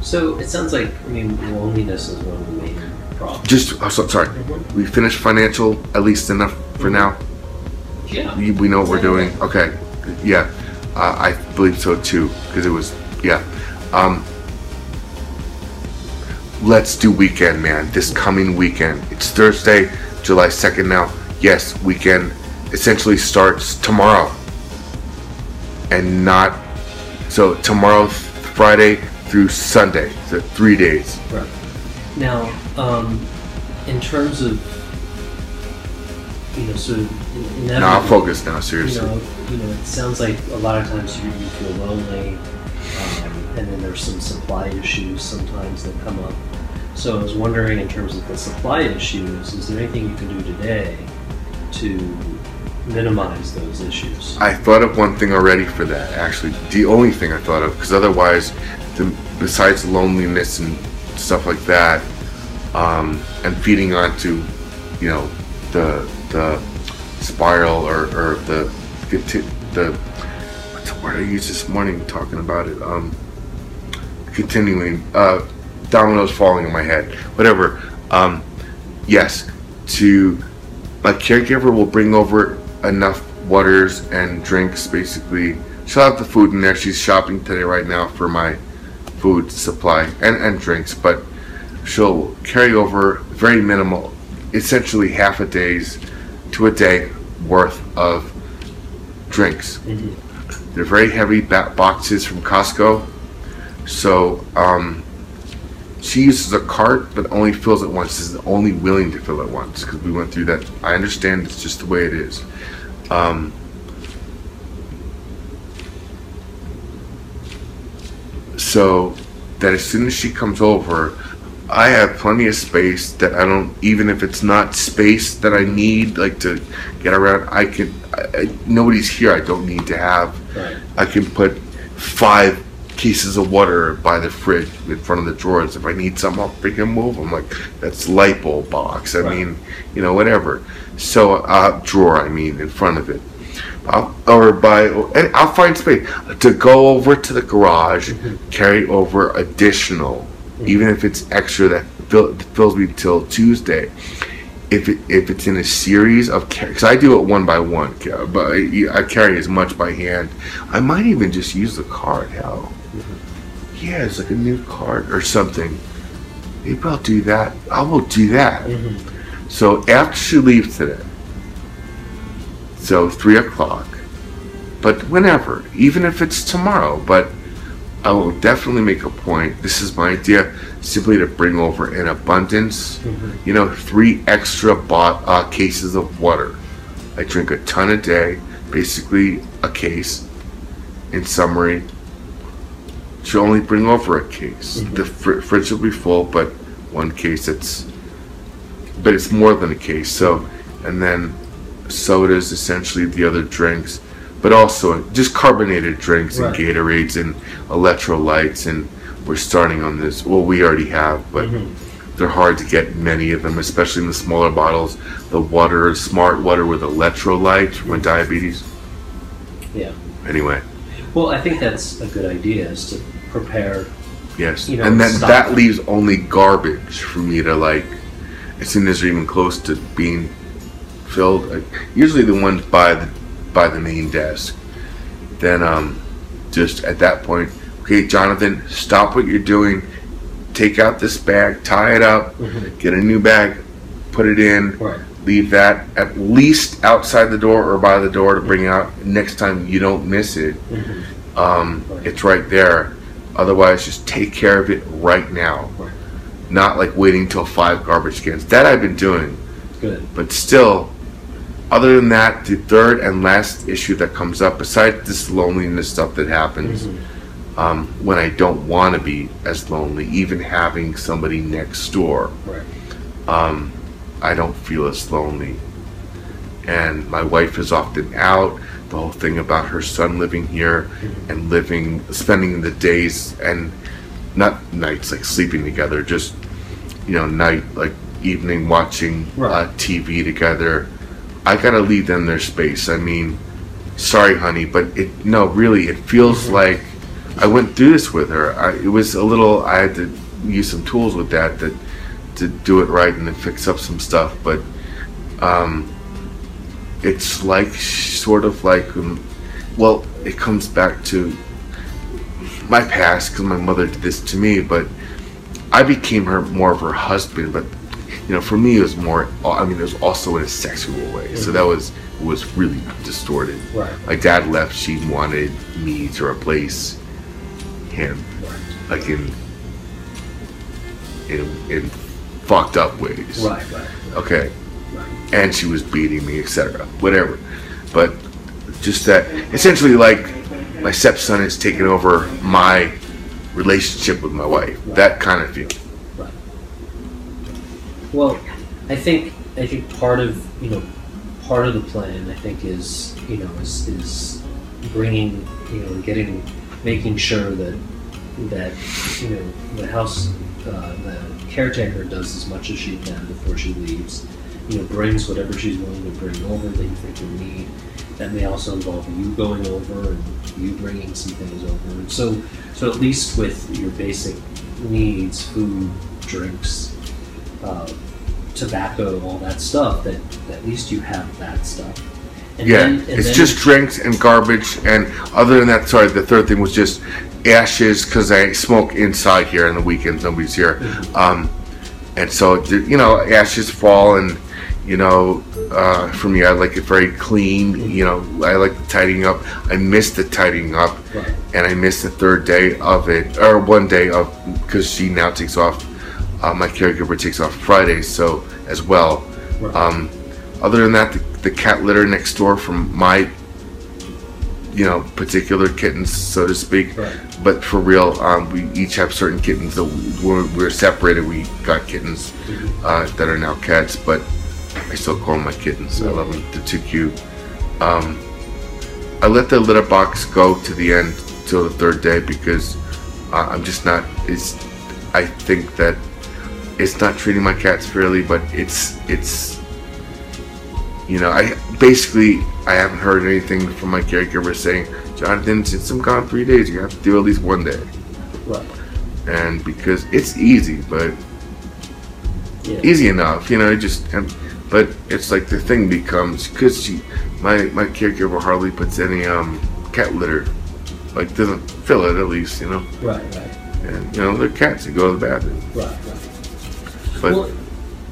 [SPEAKER 2] so it sounds like I mean loneliness is one of the main problems.
[SPEAKER 1] Just. Oh, so, sorry. We finished financial at least enough for now.
[SPEAKER 2] Yeah.
[SPEAKER 1] We, we know what we're doing. Okay. Yeah. Uh, I believe so too. Because it was, yeah. Um, let's do weekend, man. This coming weekend. It's Thursday, July 2nd now. Yes, weekend essentially starts tomorrow. And not, so tomorrow, Friday through Sunday. So three days.
[SPEAKER 2] Right. Now, um, in terms of you know, sort of in- in that
[SPEAKER 1] I'll focus now,
[SPEAKER 2] you
[SPEAKER 1] seriously.
[SPEAKER 2] know, you know, it sounds like a lot of times you, you feel lonely, um, and then there's some supply issues sometimes that come up. So I was wondering, in terms of the supply issues, is there anything you can do today to minimize those issues?
[SPEAKER 1] I thought of one thing already for that. Actually, the only thing I thought of, because otherwise, the, besides loneliness and stuff like that, um, and feeding onto, you know, the the spiral or, or the the what's the word I used this morning talking about it. Um, continuing uh, dominoes falling in my head. Whatever. Um, yes, to my caregiver will bring over enough waters and drinks. Basically, she'll have the food in there. She's shopping today right now for my food supply and and drinks, but she'll carry over very minimal, essentially half a day's to a day worth of drinks. They're very heavy boxes from Costco. So um, she uses a cart, but only fills it once. Is only willing to fill it once because we went through that. I understand it's just the way it is. Um, so that as soon as she comes over, I have plenty of space that I don't. Even if it's not space that I need, like to get around, I can. I, I, nobody's here. I don't need to have
[SPEAKER 2] Right.
[SPEAKER 1] I can put five cases of water by the fridge in front of the drawers. If I need something, I'll freaking move. I'm like, that's lipo box. I
[SPEAKER 2] Right.
[SPEAKER 1] mean, you know, whatever. So uh, drawer, I mean, in front of it. I'll, or by, and I'll find space to go over to the garage, carry over additional, even if it's extra that fill, fills me till Tuesday. If it, if it's in a series of because I do it one by one, but I, I carry as much by hand. I might even just use the card. Hell, yeah, it's like a new card or something. Maybe I'll do that. I will do that. Mm-hmm. So after she leaves today, so three o'clock, but whenever, even if it's tomorrow, but I will definitely make a point. This is my idea, simply to bring over in abundance. You know, three extra bot uh, cases of water. I drink a ton a day, basically a case. In summary, should only bring over a case. The fr- fridge will be full, but one case it's, but it's more than a case. So, and then sodas, essentially the other drinks, but also just carbonated drinks and
[SPEAKER 2] Right.
[SPEAKER 1] Gatorades and electrolytes. And we're starting on this. Well, we already have, but mm-hmm. they're hard to get many of them, especially in the smaller bottles. The water, smart water with electrolytes for my diabetes.
[SPEAKER 2] Yeah.
[SPEAKER 1] Anyway,
[SPEAKER 2] Well, I think that's a good idea is to prepare.
[SPEAKER 1] yes,
[SPEAKER 2] You know,
[SPEAKER 1] and then that leaves only garbage for me to like. As soon as they're even close to being filled, like, usually the ones by the by the main desk. Then um, just at that point, okay, Jonathan, stop what you're doing. Take out this bag, tie it up, get a new bag, put it in.
[SPEAKER 2] Right.
[SPEAKER 1] leave that at least outside the door or by the door to bring out next time you don't miss it um,
[SPEAKER 2] Right.
[SPEAKER 1] it's right there otherwise just take care of it right now
[SPEAKER 2] Right.
[SPEAKER 1] not like waiting till five garbage cans that i've been doing
[SPEAKER 2] Good.
[SPEAKER 1] but still other than that the third and last issue that comes up besides this loneliness stuff that happens um, when i don't want to be as lonely even having somebody next door
[SPEAKER 2] Right.
[SPEAKER 1] um, I don't feel as lonely. And my wife is often out. The whole thing about her son living here and living, spending the days and not nights like sleeping together, just you know, night like evening watching
[SPEAKER 2] Right.
[SPEAKER 1] uh, TV together. I gotta leave them their space. I mean, sorry, honey, but it no, really, it feels like I went through this with her. I, it was a little. I had to use some tools with that that to do it right and to fix up some stuff, but um, it's like sort of like um, well, it comes back to my past because my mother did this to me, but I became her more of her husband. But you know, for me, it was more. I mean, it was also in a sexual way, so that was was really distorted.
[SPEAKER 2] Right.
[SPEAKER 1] My dad left. She wanted me to replace him,
[SPEAKER 2] Right.
[SPEAKER 1] like in in in fucked up ways.
[SPEAKER 2] Right. Right.
[SPEAKER 1] Okay.
[SPEAKER 2] Right.
[SPEAKER 1] And she was beating me, etc. Whatever. But just that, essentially, like my stepson has taken over my relationship with my wife. That kind of feeling.
[SPEAKER 2] Well, I think I think part of you know part of the plan I think is you know is is bringing you know getting making sure that that you know the house uh, the caretaker does as much as she can before she leaves. You know, brings whatever she's willing to bring over that you think you need. That may also involve you going over and you bringing some things over. And so, so at least with your basic needs, food, drinks, uh, tobacco, all that stuff, that at least you have that stuff. And
[SPEAKER 1] Yeah,
[SPEAKER 2] then-
[SPEAKER 1] it's just drinks and garbage. And other than that, sorry, the third thing was just ashes because I smoke inside here on the weekends. Nobody's here. Um, and so, you know, ashes fall and, you know, uh, for me, I like it very clean. You know, I like the tidying up. I miss the tidying up.
[SPEAKER 2] Right.
[SPEAKER 1] and I miss the third day of it, or one day of because she now takes off. Uh, my caregiver takes off Fridays, so as well.
[SPEAKER 2] Right.
[SPEAKER 1] Um, other than that, the, the cat litter next door from my, you know, particular kittens, so to speak.
[SPEAKER 2] Right.
[SPEAKER 1] But for real, um, we each have certain kittens. that we're, we're separated. We got kittens uh, that are now cats, but I still call them my kittens. I love them. They're too cute. Um, I let the litter box go to the end till the third day because uh, I'm just not. It's. I think that it's not treating my cats fairly, but it's it's. You know, I basically I haven't heard anything from my caregiver saying, Jonathan, since I'm gone three days, you have to do at least one day.
[SPEAKER 2] Right.
[SPEAKER 1] And because it's easy, but
[SPEAKER 2] Yeah.
[SPEAKER 1] easy enough, you know. it Just and, but it's like the thing becomes because she, my my caregiver hardly puts any um cat litter, like doesn't fill it at least, you know.
[SPEAKER 2] Right. Right.
[SPEAKER 1] And you know they're cats that go to the bathroom,
[SPEAKER 2] Right. Right.
[SPEAKER 1] But
[SPEAKER 2] well,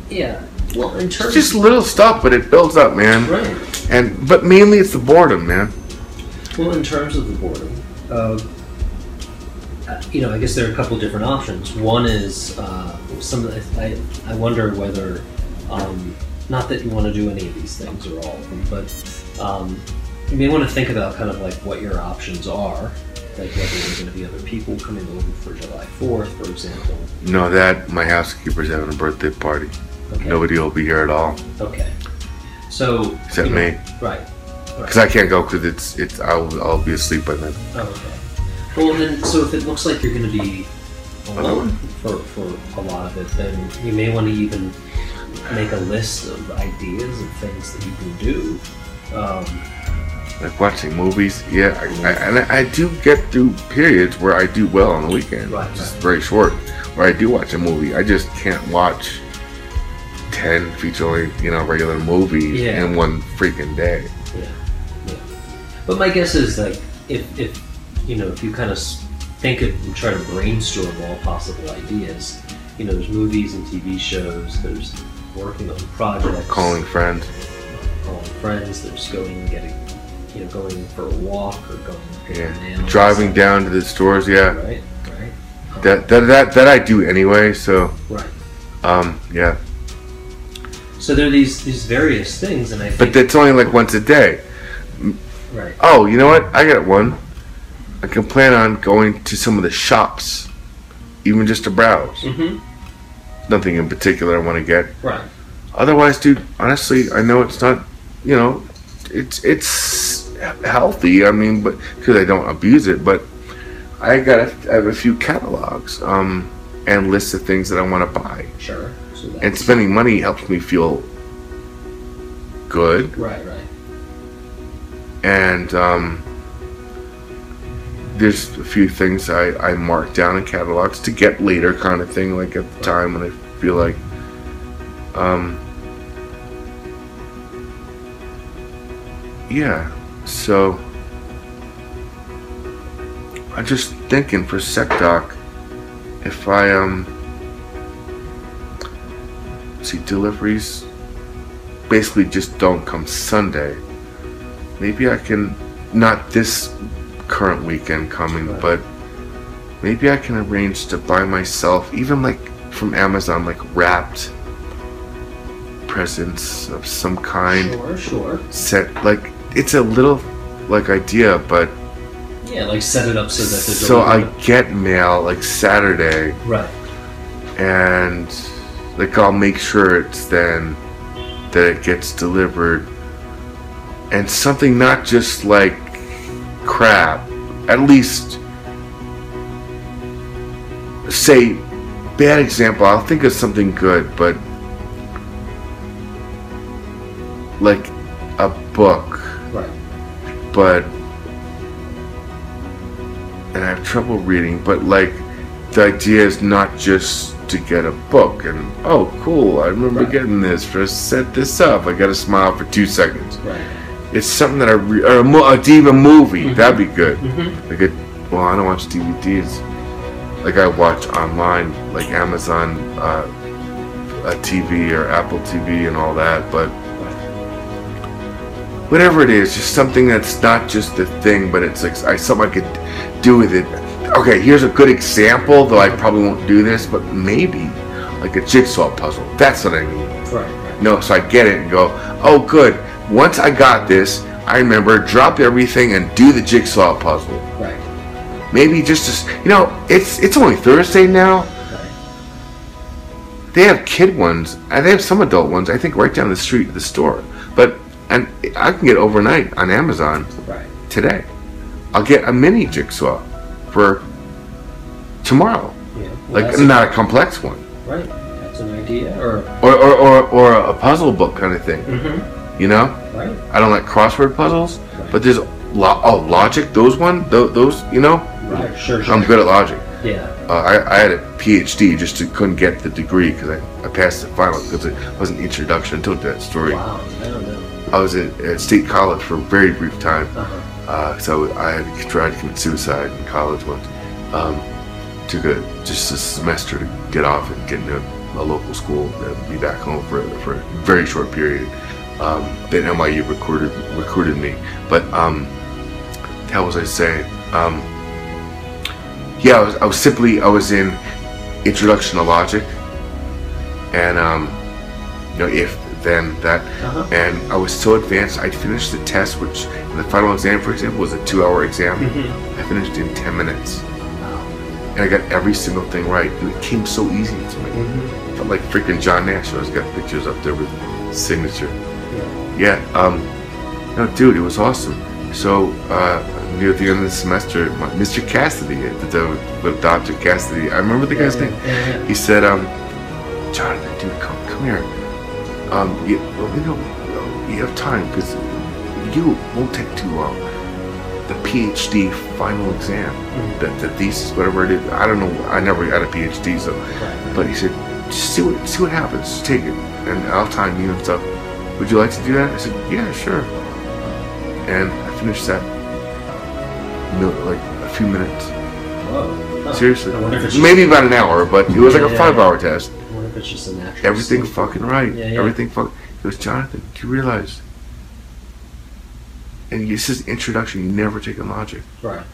[SPEAKER 2] yeah. Well, in terms
[SPEAKER 1] it's just little stuff, but it builds up, man.
[SPEAKER 2] right.
[SPEAKER 1] And but mainly it's the boredom, man.
[SPEAKER 2] Well, in terms of the boredom, uh, uh, you know, I guess there are a couple different options. One is uh, some. I I wonder whether, um, not that you want to do any of these things or all of them, but um, you may want to think about kind of like what your options are. Like whether there's going to be other people coming over for July Fourth, for example.
[SPEAKER 1] No, that my housekeeper's having a birthday party.
[SPEAKER 2] Okay.
[SPEAKER 1] Nobody will be here at all
[SPEAKER 2] Okay. So.
[SPEAKER 1] except
[SPEAKER 2] you know,
[SPEAKER 1] me,
[SPEAKER 2] Right.
[SPEAKER 1] because I can't go because it's it's I'll I'll be asleep by then.
[SPEAKER 2] Oh, okay. Well, then, so if it looks like you're going to be alone for, for a lot of it, then you may want to even make a list of ideas of things that you can do. Um,
[SPEAKER 1] Like watching movies, yeah, I, I, and I, I do get through periods where I do well on the weekend,
[SPEAKER 2] Right,
[SPEAKER 1] just
[SPEAKER 2] right.
[SPEAKER 1] very short, where I do watch a movie. I just can't watch ten feature length, you know, regular movies
[SPEAKER 2] Yeah.
[SPEAKER 1] in one freaking day.
[SPEAKER 2] yeah, yeah. But my guess is like if, if you know if you kind of think of and try to brainstorm all possible ideas, you know, there's movies and TV shows. There's working on projects.
[SPEAKER 1] Calling friends,
[SPEAKER 2] calling friends. There's going and getting, you know, going for a walk or going to get your
[SPEAKER 1] yeah, driving down to the stores, yeah,
[SPEAKER 2] Right, right, Um,
[SPEAKER 1] that that that, that I do anyway. So,
[SPEAKER 2] right.
[SPEAKER 1] um, yeah,
[SPEAKER 2] So there are these these various things, and I think
[SPEAKER 1] but that's only like once a day.
[SPEAKER 2] right,
[SPEAKER 1] Oh, you know what? I got one. I can plan on going to some of the shops, even just to browse.
[SPEAKER 2] mm-hmm.
[SPEAKER 1] Nothing in particular I want to get.
[SPEAKER 2] right,
[SPEAKER 1] Otherwise, dude, honestly, I know it's not, you know, it's it's healthy. I mean, but because I don't abuse it, but I got a, I have a few catalogs um, and lists of things that I want to buy.
[SPEAKER 2] sure. So
[SPEAKER 1] And spending money helps me feel good.
[SPEAKER 2] right, right,
[SPEAKER 1] And um, there's a few things I, I mark down in catalogs to get later, kind of thing, like at the time when I feel like. Um, yeah, so I'm just thinking for SecDoc, if I um see deliveries basically just don't come Sunday. Maybe I can not this current weekend coming,
[SPEAKER 2] Right.
[SPEAKER 1] but maybe I can arrange to buy myself even like from Amazon like wrapped presents of some kind
[SPEAKER 2] sure, sure.
[SPEAKER 1] set like it's a little like idea but
[SPEAKER 2] Yeah, like set it up so that the
[SPEAKER 1] so I get mail like Saturday.
[SPEAKER 2] Right,
[SPEAKER 1] and like I'll make sure it's then that it gets delivered. And something not just like crap at least say bad example I'll think of something good but like a book but and I have trouble reading, but like the idea is not just to get a book and oh cool, I remember
[SPEAKER 2] Right.
[SPEAKER 1] getting this for set this up. I got to smile for two seconds.
[SPEAKER 2] right.
[SPEAKER 1] It's something that I re- or a, mo- a diva movie
[SPEAKER 2] Mhm.
[SPEAKER 1] that'd be good.
[SPEAKER 2] Mm-hmm.
[SPEAKER 1] Like a, well, I don't watch DVDs. Like I watch online, like Amazon uh, a TV or Apple TV and all that, but whatever it is, just something that's not just a thing, but it's like I, something I could do with it. Okay, here's a good example, though I probably won't do this, but maybe like a jigsaw puzzle. That's what I mean.
[SPEAKER 2] Right, right.
[SPEAKER 1] No, so I get it and go, oh, good. Once I got this, I remember drop everything and do the jigsaw puzzle.
[SPEAKER 2] Right,
[SPEAKER 1] Maybe just as you know, it's it's only Thursday now.
[SPEAKER 2] right.
[SPEAKER 1] They have kid ones, and they have some adult ones. I think right down the street at the store. But and I can get overnight on Amazon
[SPEAKER 2] Right.
[SPEAKER 1] today. I'll get a mini jigsaw for tomorrow.
[SPEAKER 2] Yeah. Well,
[SPEAKER 1] Like not a complex one.
[SPEAKER 2] right. That's an idea. Or
[SPEAKER 1] Or, or, or, or a puzzle book kind of thing.
[SPEAKER 2] mm-hmm.
[SPEAKER 1] You know?
[SPEAKER 2] right.
[SPEAKER 1] I don't like crossword puzzles,
[SPEAKER 2] Right.
[SPEAKER 1] but there's lo- oh logic. Those one, those, those you know,
[SPEAKER 2] Right. Sure. Sure.
[SPEAKER 1] I'm good at logic.
[SPEAKER 2] Yeah.
[SPEAKER 1] Uh, I, I had a PhD just to couldn't get the degree because I, I passed the final because it was an introduction. I told that story.
[SPEAKER 2] Wow. I don't know.
[SPEAKER 1] I was at, at State College for a very brief time,
[SPEAKER 2] Uh-huh.
[SPEAKER 1] uh, so I had tried to commit suicide in college once. Um, took a just a semester to get off and get into a local school and be back home for for a very short period. Um, then NYU recruited recruited me, but um, how was I saying? Um, yeah, I was, I was simply I was in Introduction to Logic, and um, you know if then that
[SPEAKER 2] Uh-huh.
[SPEAKER 1] and I was so advanced. I finished the test, which in the final exam, for example, was a two-hour exam.
[SPEAKER 2] Mhm.
[SPEAKER 1] I finished in ten minutes,
[SPEAKER 2] Wow.
[SPEAKER 1] and I got every single thing right. And it came so easy to me.
[SPEAKER 2] Mm-hmm.
[SPEAKER 1] Felt like freaking John Nash. I always got pictures up there with signature.
[SPEAKER 2] Yeah.
[SPEAKER 1] Yeah, um, no, dude, it was awesome. So uh, near the end of the semester, my, Mr. Cassidy, the, the, with Dr. Cassidy, I remember the guy's
[SPEAKER 2] yeah,
[SPEAKER 1] name.
[SPEAKER 2] Yeah, yeah.
[SPEAKER 1] He said, um, Jonathan, dude, come, come here. Um, you, well, you know, you have time because you won't take too long. The PhD final exam,
[SPEAKER 2] Mhm.
[SPEAKER 1] the, the thesis, whatever it is. I don't know. I never got a PhD, so.
[SPEAKER 2] Right.
[SPEAKER 1] But he said, just see what see what happens. Just take it, and I'll time you and stuff. Would you like to do that? I said, yeah, sure. And I finished that, no, like a few minutes.
[SPEAKER 2] Whoa.
[SPEAKER 1] Seriously,
[SPEAKER 2] I wonder if it's just,
[SPEAKER 1] maybe about an hour, but it was like a five-hour test.
[SPEAKER 2] If it's just a natural.
[SPEAKER 1] Everything
[SPEAKER 2] sleep.
[SPEAKER 1] fucking right.
[SPEAKER 2] Yeah, yeah.
[SPEAKER 1] Everything fuck. He goes, Jonathan, do you realize? And this is introduction. You never take taken logic.
[SPEAKER 2] Right.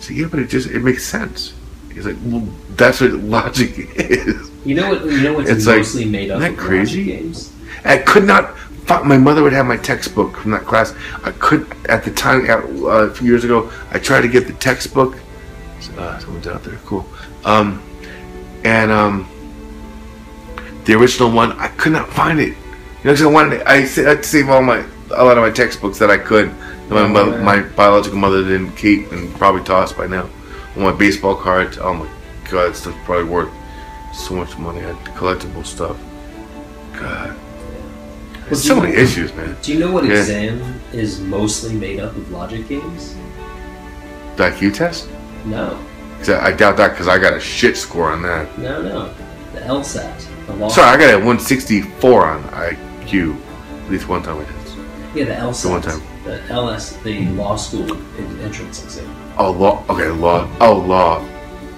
[SPEAKER 1] So yeah, but it just it makes sense. He's like, well, that's what logic is.
[SPEAKER 2] You know what? You know what's
[SPEAKER 1] It's like,
[SPEAKER 2] mostly made up
[SPEAKER 1] isn't that
[SPEAKER 2] of
[SPEAKER 1] crazy?
[SPEAKER 2] games.
[SPEAKER 1] I could not. Fuck, my mother would have my textbook from that class. I could at the time uh, a few years ago. I tried to get the textbook. Uh, someone's out there. Cool. Um, and um, the original one, I could not find it. You know, 'cause I wanted. I sa- I'd save all my a lot of my textbooks that I could. That my
[SPEAKER 2] Oh,
[SPEAKER 1] my biological mother didn't keep and probably tossed by now. All my baseball cards. Oh my god, that stuff's probably worth so much money. I had collectible stuff. God.
[SPEAKER 2] Well,
[SPEAKER 1] There's so many
[SPEAKER 2] know-
[SPEAKER 1] issues, man.
[SPEAKER 2] Do you know what
[SPEAKER 1] Yeah.
[SPEAKER 2] exam is mostly made up of logic games?
[SPEAKER 1] The IQ test?
[SPEAKER 2] No.
[SPEAKER 1] I, I doubt that because I got a shit score on that.
[SPEAKER 2] no, no. The LSAT.
[SPEAKER 1] Sorry, I got a 164 on IQ. At least one time I did.
[SPEAKER 2] Yeah, the LSAT.
[SPEAKER 1] The one time.
[SPEAKER 2] The LS, the law school entrance exam.
[SPEAKER 1] Oh, law. Okay, law. Oh, law.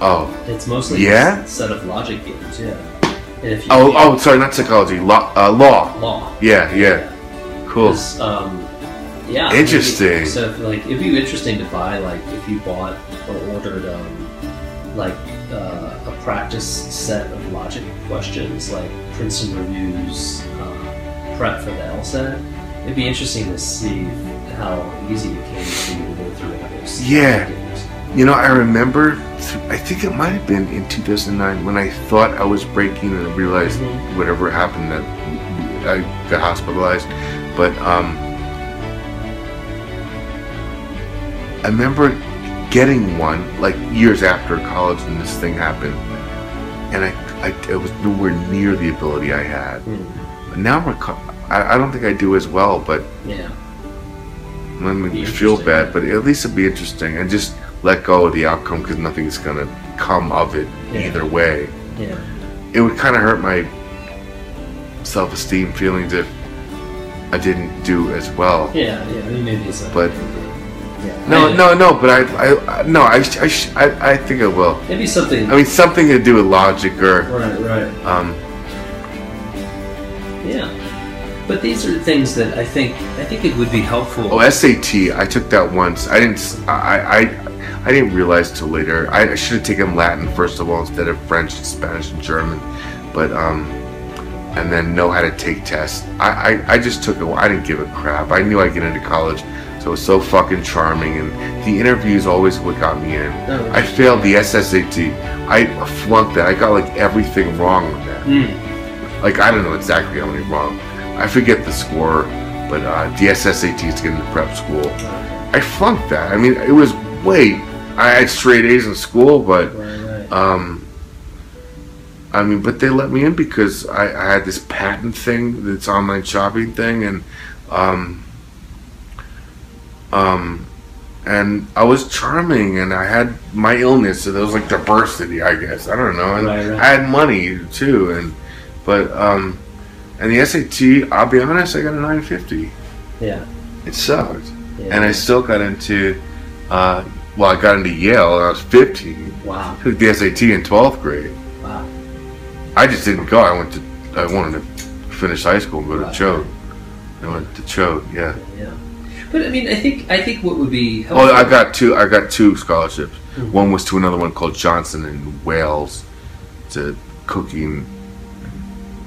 [SPEAKER 1] Oh.
[SPEAKER 2] It's mostly
[SPEAKER 1] Yeah?
[SPEAKER 2] a set of logic games. Yeah. And if you
[SPEAKER 1] Oh, oh, sorry, not psychology. Law. Uh, law.
[SPEAKER 2] law.
[SPEAKER 1] Yeah, yeah. Cool.
[SPEAKER 2] Um, yeah.
[SPEAKER 1] Interesting.
[SPEAKER 2] maybe- So, if, like, it'd be interesting to buy, like, if you bought or ordered, um, like, uh, a practice set of logic questions, like Princeton Review's uh, prep for the LSAT. It'd be interesting to see how easy it came for you to go through all those
[SPEAKER 1] Yeah. You know, I remember, I think it might have been in 2009 when I thought I was breaking and I realized
[SPEAKER 2] Mhm.
[SPEAKER 1] whatever happened that I got hospitalized. But um, I remember getting one like years after college when this thing happened. And I, I it was nowhere near the ability I had.
[SPEAKER 2] Hmm.
[SPEAKER 1] But now I'm I, I don't think I do as well, but
[SPEAKER 2] Yeah.
[SPEAKER 1] I mean,
[SPEAKER 2] Be
[SPEAKER 1] feel bad, but at least it'd be interesting and just let go of the outcome because nothing's gonna come of it
[SPEAKER 2] Yeah.
[SPEAKER 1] either way.
[SPEAKER 2] Yeah.
[SPEAKER 1] It would kind of hurt my self-esteem feelings if I didn't do as well.
[SPEAKER 2] Yeah. Yeah. Maybe it's a.
[SPEAKER 1] But-
[SPEAKER 2] yeah.
[SPEAKER 1] No, no, no. But I, I, no, I, I, I, I think I will.
[SPEAKER 2] Maybe something.
[SPEAKER 1] I mean, something to do with logic or,
[SPEAKER 2] right. Right.
[SPEAKER 1] um,
[SPEAKER 2] Yeah. But these are things that I think I think it would be helpful.
[SPEAKER 1] oh, SAT. I took that once. I didn't, I, I, I didn't realize till later. I, I should have taken Latin first of all instead of French and Spanish and German, but um, and then know how to take tests. I, I, I just took it. I didn't give a crap. I knew I'd get into college, so it was so fucking charming, and the interviews always what got me in.
[SPEAKER 2] Oh,
[SPEAKER 1] I failed the SSAT. I flunked that. I got like everything wrong with that.
[SPEAKER 2] Hmm.
[SPEAKER 1] Like I don't know exactly how many wrong. I forget the score, but uh, the SSAT is getting to prep school. I flunked that. I mean, it was way. I had straight A's in school, but
[SPEAKER 2] Right, right.
[SPEAKER 1] um, I mean, but they let me in because I, I had this patent thing, this online shopping thing, and um, um, and I was charming, and I had my illness, so there was like diversity, I guess. I don't know, and
[SPEAKER 2] Right, right.
[SPEAKER 1] I had money too, and but um, and the SAT, I'll be honest, I got a 950.
[SPEAKER 2] yeah.
[SPEAKER 1] It sucked,
[SPEAKER 2] yeah.
[SPEAKER 1] and I still got into, uh, well, I got into Yale, and I was 15.
[SPEAKER 2] wow.
[SPEAKER 1] Took the SAT in 12th grade.
[SPEAKER 2] Wow.
[SPEAKER 1] I just didn't go. I went to. I wanted to finish high school and go to
[SPEAKER 2] Right.
[SPEAKER 1] Choate. I went to Choate. Yeah.
[SPEAKER 2] Yeah. But I mean, I think I think what would be
[SPEAKER 1] Oh, I got two. I got two scholarships.
[SPEAKER 2] Mhm.
[SPEAKER 1] One was to another one called Johnson & Wales. A cooking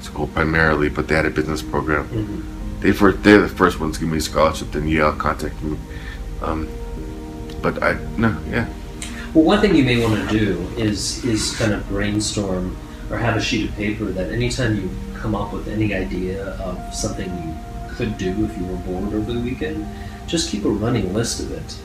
[SPEAKER 1] school primarily, but they had a business program.
[SPEAKER 2] Mhm.
[SPEAKER 1] They first. They're the first ones to give me a scholarship. Then Yale contacted me. Um, but I no. Yeah.
[SPEAKER 2] Well, one thing you may want to do is is kind of brainstorm or have a sheet of paper that anytime you come up with any idea of something you could do if you were bored over the weekend, just keep a running list of it.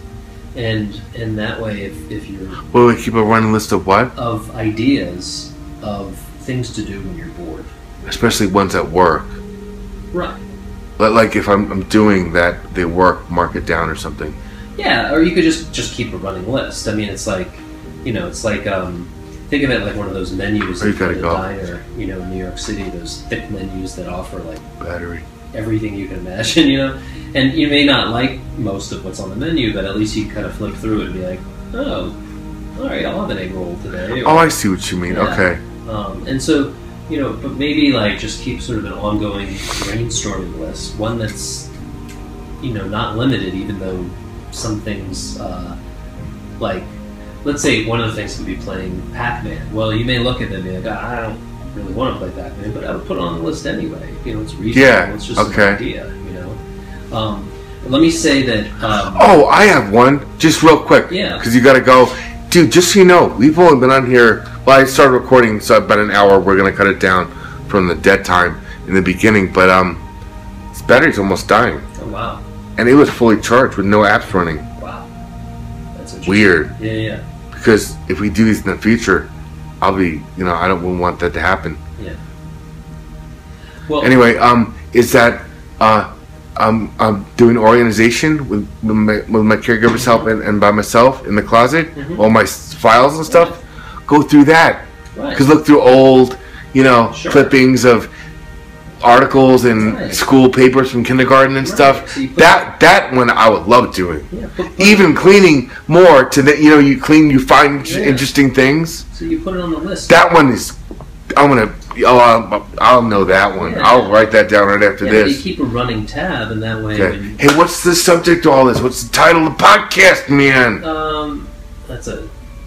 [SPEAKER 2] And and that way, if, if you're
[SPEAKER 1] Well, we keep a running list of what,
[SPEAKER 2] of ideas of things to do when you're bored,
[SPEAKER 1] especially ones at work.
[SPEAKER 2] right?
[SPEAKER 1] Li- Like if I'm, I'm doing that, they work, mark it down or something.
[SPEAKER 2] Yeah, or you could just just keep a running list. I mean, it's like, you know, it's like um, think of it like one of those menus
[SPEAKER 1] you
[SPEAKER 2] at the
[SPEAKER 1] go.
[SPEAKER 2] diner, you know, in New York City. Those thick menus that offer like
[SPEAKER 1] Battery.
[SPEAKER 2] Everything you can imagine, you know. And you may not like most of what's on the menu, but at least you kind of flip through it and be like, oh, all right, I'll have an egg roll today. or-
[SPEAKER 1] Oh, I see what you mean.
[SPEAKER 2] Yeah.
[SPEAKER 1] Okay.
[SPEAKER 2] um, and so, you know, but maybe like just keep sort of an ongoing brainstorming list, one that's, you know, not limited, even though some things, uh, like, let's say one of the things could be playing Pac-Man. Well, you may look at it and be like, "Ah, I don't really want to play Pac-Man, but I would put it on the list anyway. You know, it's reasonable.
[SPEAKER 1] Yeah,
[SPEAKER 2] It's just
[SPEAKER 1] okay.
[SPEAKER 2] an idea, you know. Um, let me say that. Um,
[SPEAKER 1] Oh, I have one. Just real quick.
[SPEAKER 2] Yeah.
[SPEAKER 1] Because you got to go. Dude, just so you know, we've only been on here. Well, I started recording, so about an hour. We're going to cut it down from the dead time in the beginning. But um, its battery's almost dying.
[SPEAKER 2] oh, wow,
[SPEAKER 1] And it was fully charged with no apps running.
[SPEAKER 2] wow, that's.
[SPEAKER 1] Weird.
[SPEAKER 2] Yeah, yeah.
[SPEAKER 1] Because if we do these in the future, I'll be, you know, I don't want that to happen. Yeah.
[SPEAKER 2] Well,
[SPEAKER 1] Anyway, um, is that uh, um, I'm doing organization with, with, my, with my caregiver's help and, and by myself in the closet,
[SPEAKER 2] Mhm.
[SPEAKER 1] all my files and stuff. Go through that
[SPEAKER 2] right.
[SPEAKER 1] because look through old, you know,
[SPEAKER 2] Sure.
[SPEAKER 1] clippings of articles and
[SPEAKER 2] Right.
[SPEAKER 1] school papers from kindergarten and
[SPEAKER 2] Right.
[SPEAKER 1] stuff.
[SPEAKER 2] So
[SPEAKER 1] that that one I would love doing.
[SPEAKER 2] Yeah,
[SPEAKER 1] Even cleaning more to the, you know, you clean, you find
[SPEAKER 2] Yeah.
[SPEAKER 1] interesting things.
[SPEAKER 2] so you put it on the list.
[SPEAKER 1] That one is. I'm gonna. Oh, I'll, I'll know that one.
[SPEAKER 2] Yeah.
[SPEAKER 1] I'll write that down right after this.
[SPEAKER 2] you keep a running tab, and that way,
[SPEAKER 1] Okay.
[SPEAKER 2] when
[SPEAKER 1] Hey, what's the subject to all this? What's the title of the podcast, man?
[SPEAKER 2] um, that's a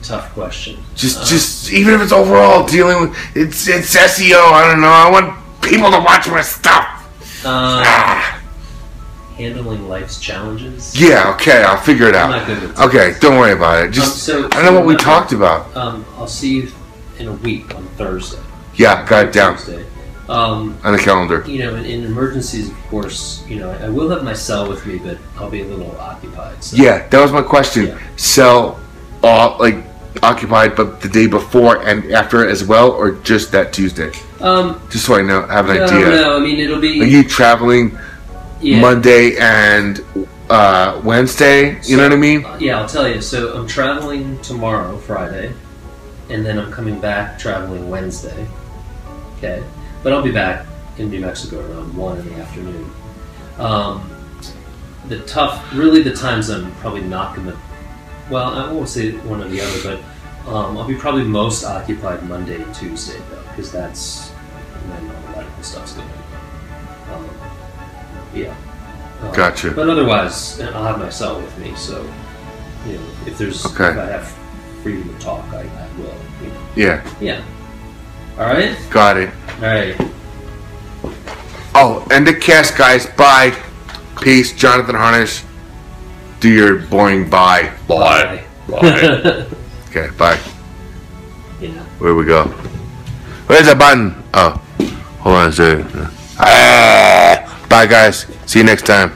[SPEAKER 2] tough question.
[SPEAKER 1] Just,
[SPEAKER 2] Uh,
[SPEAKER 1] just even if it's overall dealing with it's it's SEO. I don't know. I want people to watch my stuff.
[SPEAKER 2] um,
[SPEAKER 1] Ah,
[SPEAKER 2] handling life's challenges.
[SPEAKER 1] yeah. Okay, I'll figure it
[SPEAKER 2] I'm
[SPEAKER 1] out.
[SPEAKER 2] not good with
[SPEAKER 1] Okay, don't worry about it.
[SPEAKER 2] Um,
[SPEAKER 1] Just
[SPEAKER 2] so,
[SPEAKER 1] I don't know what we talked about.
[SPEAKER 2] Um, I'll see you in a week on Thursday.
[SPEAKER 1] Yeah, got it down
[SPEAKER 2] Thursday. Um,
[SPEAKER 1] on the calendar.
[SPEAKER 2] you know, in, in emergencies, of course, you know, I, will have my cell with me, but I'll be a little occupied. So.
[SPEAKER 1] Yeah, that was my question.
[SPEAKER 2] Yeah.
[SPEAKER 1] Sell, all like occupied, but the day before and after as well, or just that Tuesday?
[SPEAKER 2] Um,
[SPEAKER 1] Just so I know, have an
[SPEAKER 2] no,
[SPEAKER 1] idea.
[SPEAKER 2] no, I mean it'll be
[SPEAKER 1] Are you traveling
[SPEAKER 2] yeah.
[SPEAKER 1] Monday and uh, Wednesday? You know what I mean?
[SPEAKER 2] Yeah, I'll tell you. So I'm traveling tomorrow, Friday, and then I'm coming back traveling Wednesday. Okay, but I'll be back in New Mexico around one in the afternoon. Um, the tough, really, the times I'm probably not to. Well, I won't say one or the other, but um, I'll be probably most occupied Monday Tuesday though, because that's when all the medical stuff's going. on. Um, yeah. Um,
[SPEAKER 1] Gotcha.
[SPEAKER 2] But otherwise, I'll have my cell with me, so you know, if there's
[SPEAKER 1] Okay.
[SPEAKER 2] if I have freedom to talk, I, I will. You know.
[SPEAKER 1] Yeah,
[SPEAKER 2] Yeah. All right.
[SPEAKER 1] got it.
[SPEAKER 2] All right.
[SPEAKER 1] Oh, and the cast, guys. Bye. Peace. Jonathan Harnisch. Do your boring bye. Bye. Bye. okay, bye.
[SPEAKER 2] yeah.
[SPEAKER 1] Where we go? Where's the button? Oh, hold on a second. Ah, bye, guys. See you next time.